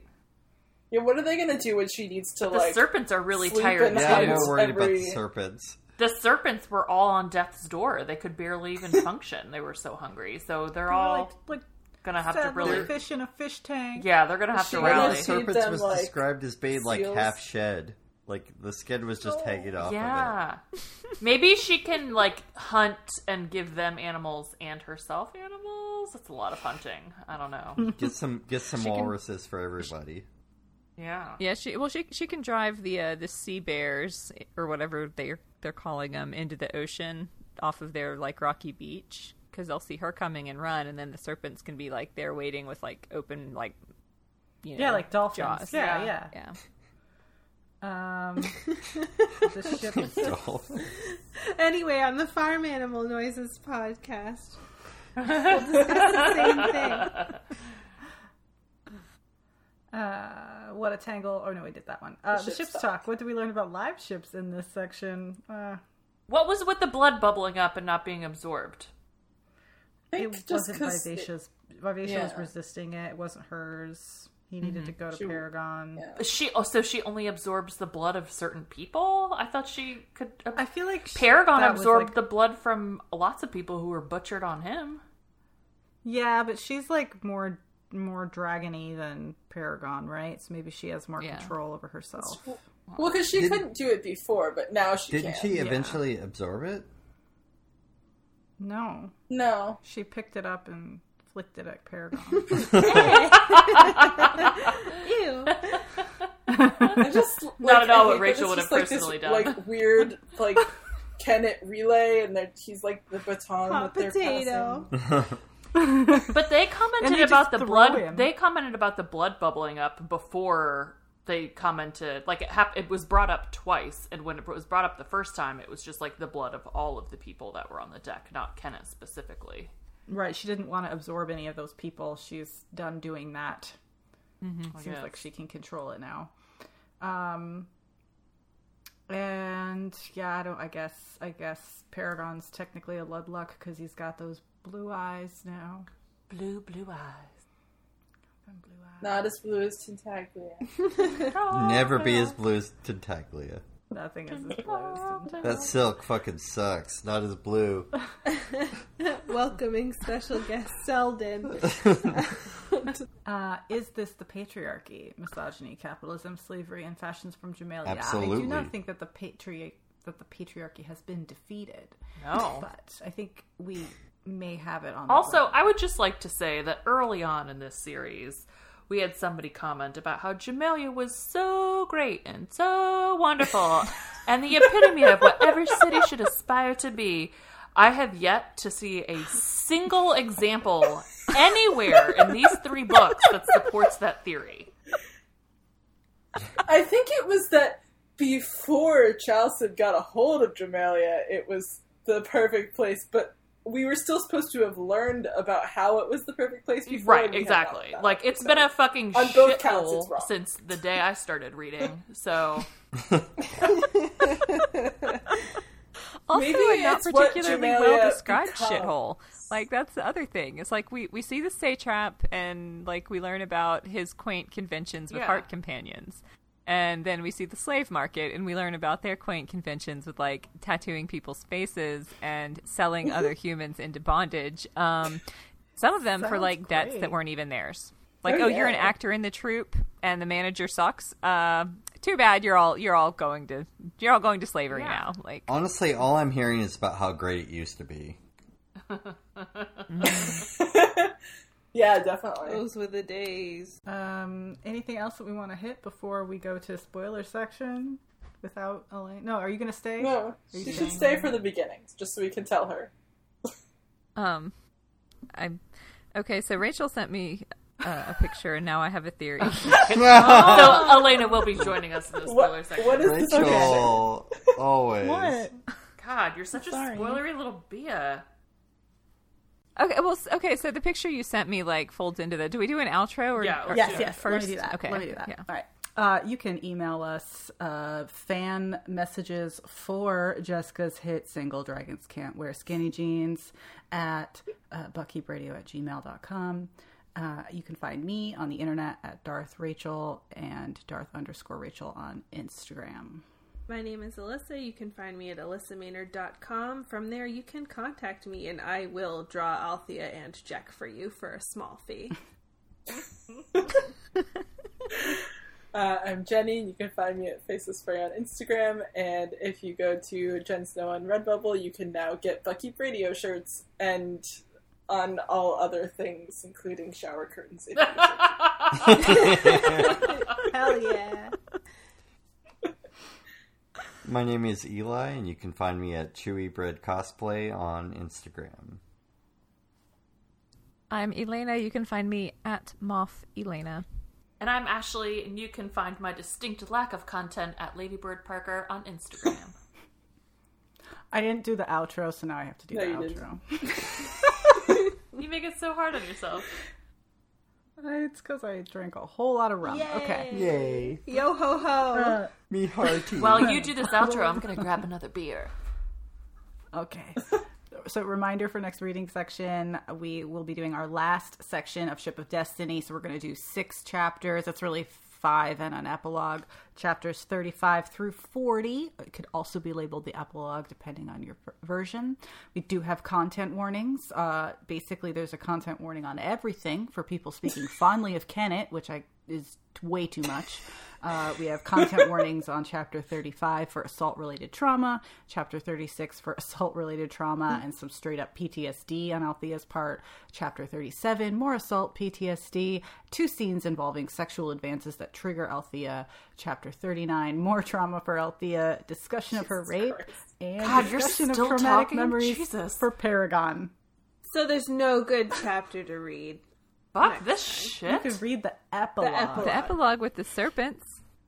Yeah, what are they gonna do when she needs to like? The like? serpents are really sleep tired. in the Yeah, I'm more worried about every- the serpents. The serpents were all on death's door. They could barely even function. They were so hungry. So they're all like like gonna have to sad really. fish in a fish tank. Yeah, they're gonna have She to gonna One of rally. the feed serpents them, was like, described as being like seals? half shed. Like the skin was just hanging off of Yeah. Maybe she can like hunt and give them animals and herself animals. That's a lot of hunting. I don't know. Get some get some can- walruses for everybody. Yeah. Yeah, she well she she can drive the uh, the sea bears or whatever they they're calling them into the ocean off of their like rocky beach because they'll see her coming and run, and then the serpents can be like there waiting with like open like you know, Yeah, like dolphins. jaws. Yeah, yeah. yeah. Um, the ship is Anyway, on the Farm Animal Noises podcast, we'll discuss the same thing. Uh, what a tangle! Oh no, we did that one. Uh, the, ship's ship's talk. talk. What did we learn about live ships in this section? Uh, What was with the blood bubbling up and not being absorbed? It think just wasn't 'cause Vivacia's. Vivacia was resisting it. It wasn't hers. He needed to mm-hmm. go to She- Paragon. yeah. She oh, she only absorbs the blood of certain people. I thought she could. ab- I feel like she- Paragon absorbed like- the blood from lots of people who were butchered on him. Yeah, but she's like more more dragony than Paragon, right? So maybe she has more Yeah. control over herself. Well, because she Did- couldn't do it before, but now she Didn't can. she eventually absorb it? No, No. she picked it up and flicked it at Paragon. Ew. I just like, Not at all what Rachel it's would just, have like, this, personally done. Like weird, like Kennit relay, and that he's like the baton Hot that they're potato. passing. But they commented they about the blood. him. They commented about the blood bubbling up before they commented. Like it, hap- it was brought up twice, and when it was brought up the first time, it was just like the blood of all of the people that were on the deck, not Kennit specifically. Right, she didn't want to absorb any of those people. She's done doing that. Seems guess. like she can control it now. Um, and yeah, I don't. I guess. I guess Paragon's technically a Ludluck because he's got those blue eyes now. Blue, blue eyes. Blue eyes. Not as blue as Tintaglia. Never be as blue as Tintaglia. Nothing is as blue as Tintaglia. That silk fucking sucks. Not as blue. Welcoming special guest Selden. Uh, is this the patriarchy, misogyny, capitalism, slavery, and fashions from Jamaillia? I do Absolutely. not think that the patri- that the patriarchy has been defeated, No. but I think we may have it on. the Also, run. I would just like to say that early on in this series, we had somebody comment about how Jamaillia was so great and so wonderful and the epitome of what every city should aspire to be. I have yet to see a single example anywhere in these three books that supports that theory. I think it was that before Chalced got a hold of Dramalia, it was the perfect place, but we were still supposed to have learned about how it was the perfect place before. Right, and we had exactly. not Like it, it's so. been a fucking On both counts, shithole since the day I started reading. So Also, Maybe a not it's particularly well described becomes. shithole. Like that's the other thing. It's like we we see the satrap and like we learn about his quaint conventions with Yeah. heart companions. And then we see the slave market and we learn about their quaint conventions with like tattooing people's faces and selling other humans into bondage. Um, some of them for Sounds like debts that weren't even theirs. Like, Oh, oh, you're an actor in the troupe and the manager sucks. Uh, too bad you're all you're all going to you're all going to slavery Yeah. now. Like Honestly, all I'm hearing is about how great it used to be. yeah, definitely. Those were the days. Um, anything else that we want to hit before we go to spoiler section? Without Elaine? No, are you going to stay? No, you she should stay that? for the beginnings, just so we can tell her. Um, I'm okay. So Rachel sent me uh, a picture, and now I have a theory. So Elena will be joining us in the spoiler What, section. what is this? Rachel, always. What? God, you're such Sorry. a spoilery little Bia. Okay, well, okay. So the picture you sent me like folds into the. Do we do an outro or, Yeah, or let's Yes, do yes. first? Let me do that. Okay, Let me do that. Yeah. All right. Uh, you can email us uh, fan messages for Jessica's hit single Dragons Can't Wear Skinny Jeans at uh, buckkeepradio at gmail.com. Uh, you can find me on the internet at Darth Rachel and Darth underscore Rachel on Instagram. My name is Alyssa. You can find me at alyssamaynard.com. From there, you can contact me, and I will draw Althea and Jek for you for a small fee. Uh, I'm Jenny. You can find me at Faceless Spray on Instagram, and if you go to Jen Snow on Redbubble, you can now get Bucky Radio shirts and on all other things, including shower curtains. Hell yeah. My name is Eli, and you can find me at Chewy Bread Cosplay on Instagram. I'm Elena. You can find me at Moth Elena. And I'm Ashley, and you can find my distinct lack of content at Ladybird Parker on Instagram. I didn't do the outro, so now I have to do No, the you outro. you make it so hard on yourself. It's because I drank a whole lot of rum. Okay. Yay! Yo ho ho. Uh, Me hearty. While you do this outro, I'm gonna grab another beer. Okay. so, reminder for next reading section, we will be doing our last section of Ship of Destiny. So, we're going to do six chapters. That's really five and an epilogue. Chapters 35 through 40. It could also be labeled the epilogue depending on your version. We do have content warnings. Uh, basically, there's a content warning on everything for people speaking fondly of Kennit, which I is way too much. Uh, we have content warnings on chapter 35 for assault related trauma, chapter 36 for assault related trauma and some straight up PTSD on Althea's part, chapter 37 more assault PTSD, two scenes involving sexual advances that trigger Althea, chapter 39 more trauma for Althea, discussion of her rape, and God, discussion of traumatic talking? memories Jesus. for Paragon. So there's no good chapter to read. Fuck this You shit. You can read the epilogue. epilogue. The epilogue with the serpents.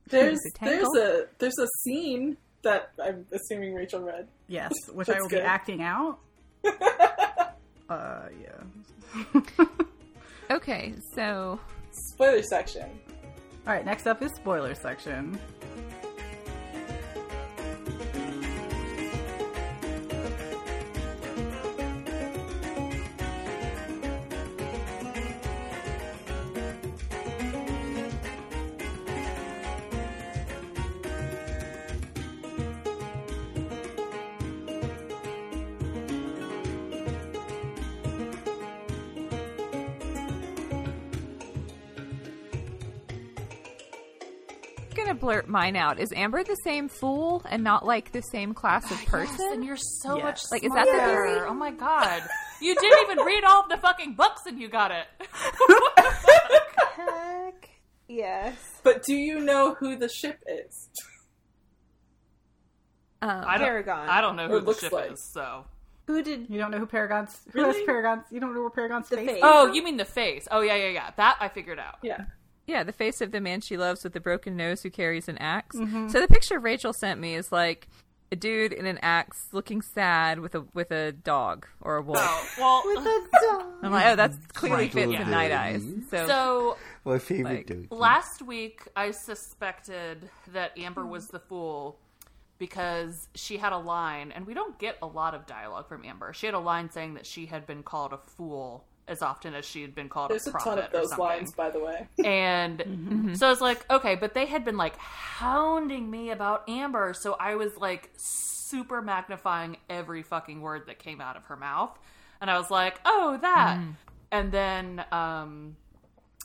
there's The there's a there's a scene that I'm assuming Rachel read. Yes, which I will good. be acting out. uh, yeah. Okay, so Spoiler section. All right, next up is spoiler section. Mine out. Is Amber the same fool and not like the same class of person? Yes, and you're so Yes. much Like, is that the smarter. theory? Oh my god. You didn't even read all of the fucking books and you got it. Heck yes. But do you know who the ship is? Um, I don't, Paragon. I don't know Or who the ship like. is, so. Who did You don't know who Paragon's who has Paragon's you don't know where Paragon's The face? face. Oh, you mean the face. Oh, yeah, yeah, yeah. That I figured out. Yeah. Yeah, the face of the man she loves with the broken nose who carries an ax Mm-hmm. So the picture Rachel sent me is like a dude in an axe looking sad with a with a dog or a wolf. Oh, well, with a dog. I'm like, oh, that's clearly Right. fits Yeah. the night eyes. So, so My favorite Like, dude. last week I suspected that Amber was the fool because she had a line, and we don't get a lot of dialogue from Amber. She had a line saying that she had been called a fool as often as she had been called There's a a ton of those lines, by the way. And so I was like, okay, but they had been like hounding me about Amber. So I was like super magnifying every fucking word that came out of her mouth. And I was like, oh, that. And then, um,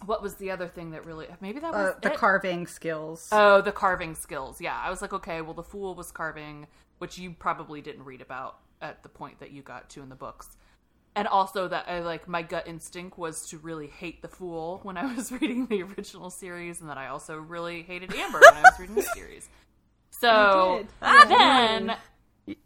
what was the other thing that really, maybe that was Uh, the it? carving skills. Oh, the carving skills. Yeah. I was like, okay, well, the fool was carving, which you probably didn't read about at the point that you got to in the books. And also that I like my gut instinct was to really hate the fool when I was reading the original series, and that I also really hated Amber when I was reading the series. So You did. then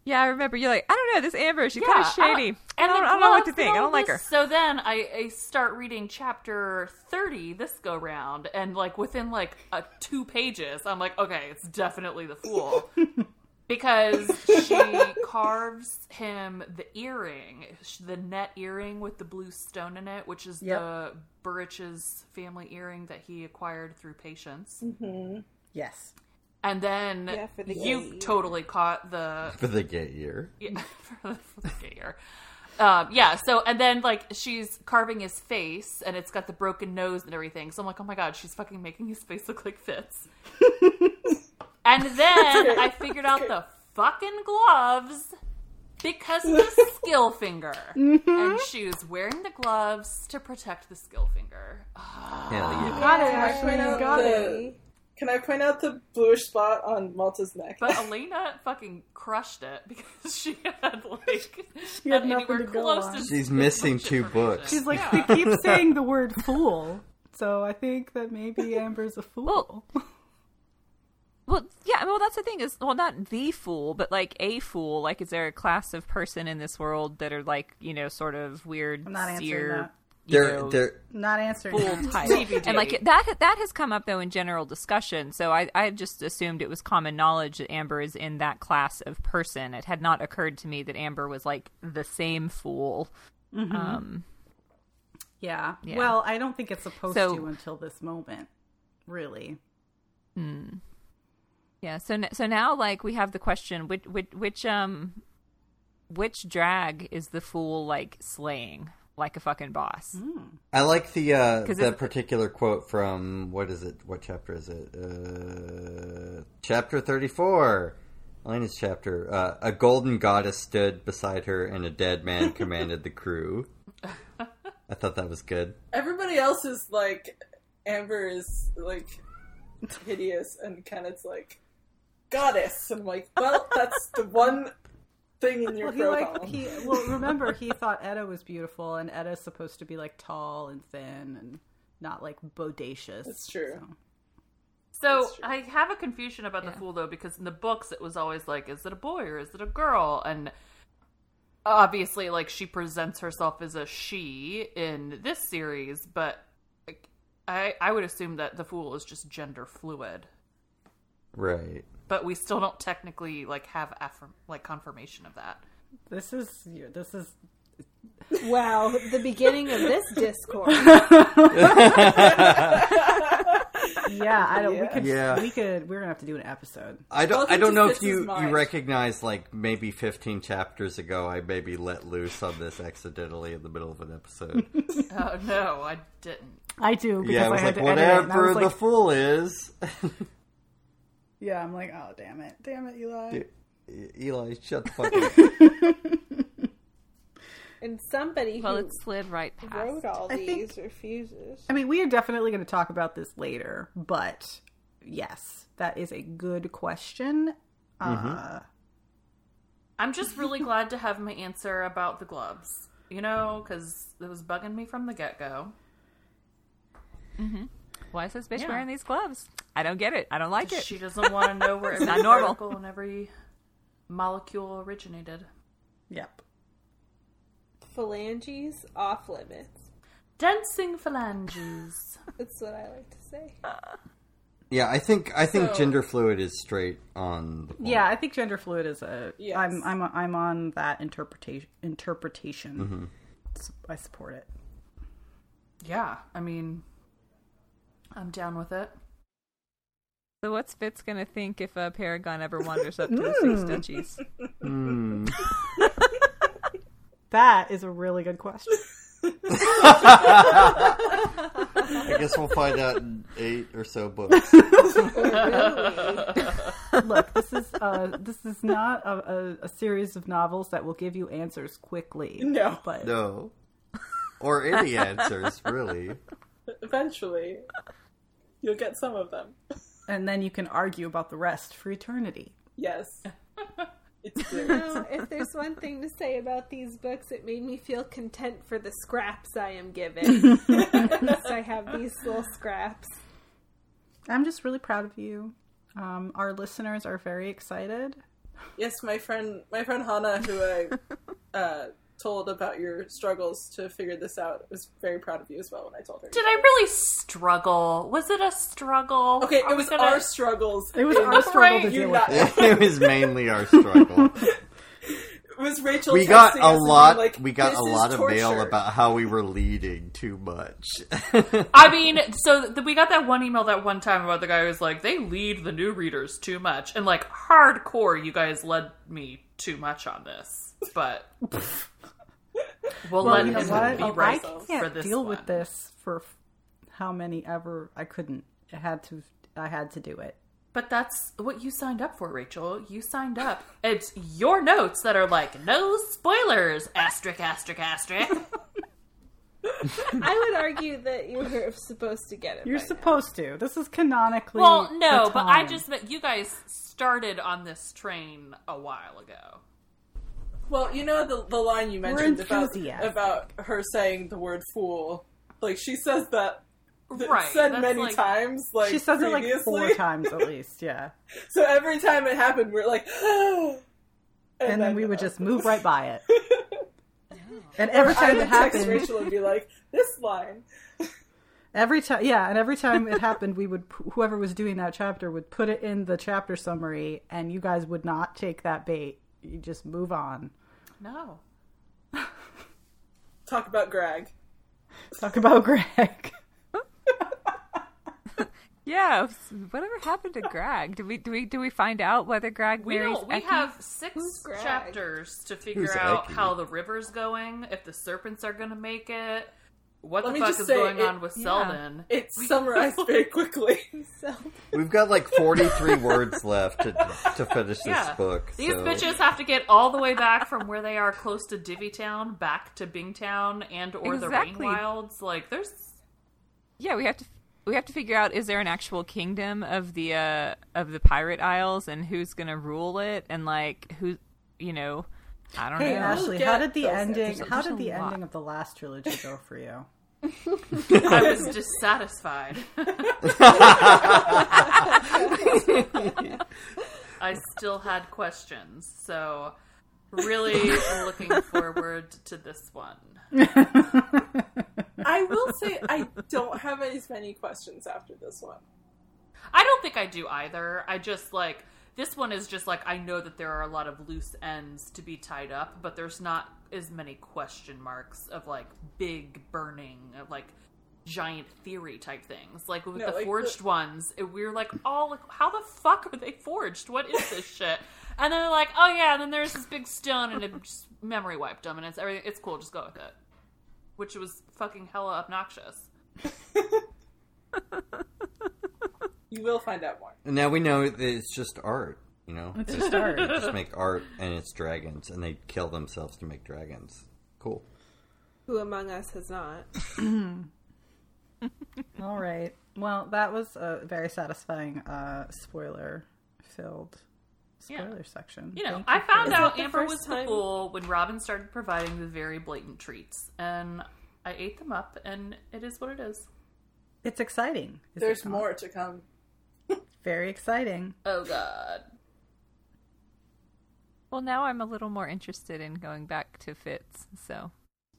Yeah, I remember you're like, I don't know, this Amber, she's Yeah, kind of shady. I and don't, the I don't know what to think. I don't like her. So then I, I start reading chapter 30 this go round, and like within like uh, two pages, I'm like, okay, it's definitely the fool. because she carves him the earring, the net earring with the blue stone in it, which is Yep. the Burrich's family earring that he acquired through patience. Yes. And then Yeah, the you totally caught the For the gay year. yeah, for the, for the gay year. Um, yeah, so and then like she's carving his face and it's got the broken nose and everything. So I'm like, oh my god, she's fucking making his face look like Fitz. And then I figured out the fucking gloves because of the skill finger. And mm-hmm. she was wearing the gloves to protect the skill finger. Hell ah. yeah. Got it, Can I point out Got the- it. Can I point out the bluish spot on Malta's neck? But Elena fucking crushed it because she had like She had not nothing anywhere to go close on. to She's missing two books. She's like, Yeah. they keep saying the word fool. So I think that maybe Amber's a fool. Well, yeah, well, that's the thing is, well, not the fool, but like a fool. Like, is there a class of person in this world that are like, you know, sort of weird, I'm not answering seer, that. They're, know, they're, Not answering. fool that. type. And like that, that has come up though in general discussion. So I, I just assumed it was common knowledge that Amber is in that class of person. It had not occurred to me that Amber was like the same fool. Um, Yeah. Yeah. Well, I don't think it's supposed So- to until this moment. Really. Yeah. So so now like we have the question which which, which um which drag is the fool like slaying like a fucking boss? I like the uh, 'Cause the particular quote from what is it? What chapter is it? Uh, chapter thirty four. Elena's chapter. Uh, a golden goddess stood beside her, and a dead man commanded the crew. I thought that was good. Everybody else is like Amber is like hideous, and Kennit's like goddess, and I'm like, well, that's the one thing in your Well, he like he well remember he thought Etta was beautiful and Etta's supposed to be like tall and thin and not like bodacious. That's true. so. So I have a confusion about Yeah. the fool though, because in the books it was always like, is it a boy or is it a girl? And obviously, like she presents herself as a she in this series, but like, I I would assume that the fool is just gender fluid. Right. But we still don't technically like have affirm- like confirmation of that. This is this is Wow, the beginning of this discord. yeah, I don't we could Yeah. we could we're gonna have to do an episode. I don't. I don't know if you you mind. recognize like maybe fifteen chapters ago. I maybe let loose on this accidentally in the middle of an episode. Oh no, I didn't. I do because yeah, I I, was had like, to edit I whatever was the like, fool is. Yeah, I'm like, oh damn it. Damn it, Eli. Eli, shut the fuck up. and somebody Well, who it slid right past. wrote all I these think- refuses. I mean, we are definitely going to talk about this later, but yes, that is a good question. Uh, I'm just really glad to have my answer about the gloves. You know, because it was bugging me from the get go. Why is this bitch Yeah. wearing these gloves? I don't get it. I don't like it. She doesn't want to know where every not normal. and every molecule originated. yep. Phalanges off limits. Dancing phalanges. That's what I like to say. Yeah, I think I think So- gender fluid is straight on. The point. Yeah, I think gender fluid is a. Yes. am I'm I'm on that interpretation. Interpretation. S- I support it. yeah, I mean, I'm down with it. So what's Fitz gonna think if a Paragon ever wanders up to the Six Duchies? Hmm. That is a really good question. I guess we'll find out in eight or so books. Look, this is uh this is not a, a, a series of novels that will give you answers quickly. No. but No, or any answers really. Eventually, you'll get some of them. And then you can argue about the rest for eternity. Yes, it's good. Well, if there's one thing to say about these books, it made me feel content for the scraps I am given. At I have these little scraps. I'm just really proud of you. Um, our listeners are very excited. Yes, my friend, my friend Hannah, who I uh, told about your struggles to figure this out, I was very proud of you as well when I told her. Did I really struggle? Was it a struggle? Okay, Are it we was gonna- our struggles. It was our struggle to You deal with. it it was mainly our struggle. It was Rachel. we got a lot. like, we got a lot of mail about how we were leading too much. I mean, so th- we got that one email that one time about the guy who was like, they lead the new readers too much. And like, hardcore, you guys led me too much on this. But we'll, Well, let you know him what? be oh, I right can't for this deal one. with this for how many ever I couldn't. I had to. I had to do it. But that's what you signed up for, Rachel. You signed up. It's your notes that are like, no spoilers, asterisk, asterisk, asterisk. I would argue that you were supposed to get it. You're by now. supposed to. This is canonically. well, no, but I just meant you guys started on this train a while ago. Well, you know the the line you mentioned about about her saying the word "fool." Like she says that. th- Right, Said many like- times. Like She says it like four times at least. Yeah, So every time it happened, we are like, and, and then we would just move right by it. And every time would it happened, Rachel and be like, "This line." every time, yeah, and every time it happened, we would whoever was doing that chapter would put it in the chapter summary, and you guys would not take that bait. You just move on. No. Talk about Grag. Talk about Grag. Yeah, whatever happened to Grag? Do we do we do we find out whether Grag We marries don't. We Eki? have six Who's Grag? chapters to figure Who's out Eki? how the river's going, if the serpents are going to make it, what Let the fuck is say, going it- on with yeah. Selden. It's summarized very quickly. We've got like forty-three words left to to finish this book. These so- bitches have to get all the way back from where they are close to Divvytown back to Bingtown and or the Exactly. Rain Wilds. Like, there's Yeah, we have to we have to figure out is there an actual kingdom of the uh of the pirate isles and who's going to rule it and like who you know I don't Hey know. Ashley, how did the ending? episodes. How did the lot. ending of the last trilogy go for you? I was dissatisfied. I still had questions, so really looking forward to this one. I will say I don't have as many questions after this one. I don't think I do either. I just like this one is just like I know that there are a lot of loose ends to be tied up, but there's not as many question marks of like big burning of like giant theory type things. Like with No, the like forged the- ones, it- we were like, oh, like, how the fuck are they forged? What is this shit? And then they're like, oh yeah, and then there's this big stone and it just memory wiped them, and it's everything. It's cool, just go with it. Which was fucking hella obnoxious. You will find out more. Now we know that it's just art. You know, It's just art. They just make art and it's dragons, and they kill themselves to make dragons. Cool. who among us has not? All right. Well, that was a very satisfying uh, spoiler-filled Yeah. spoiler section. You know, Thank I for- found Is out that Amber first was the time- fool when Robin started providing the very blatant treats, and I ate them up, and it is what it is. It's exciting. is There's not? more to come. Very exciting. Oh God! Well, now I'm a little more interested in going back to Fitz. So,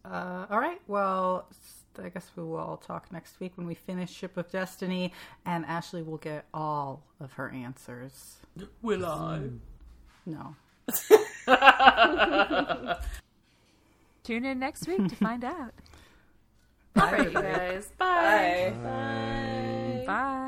Uh, all right. Well, I guess we will all talk next week when we finish Ship of Destiny, and Ashley will get all of her answers. Will I? No. tune in next week to find out. All right, you guys. Bye. Bye. Bye.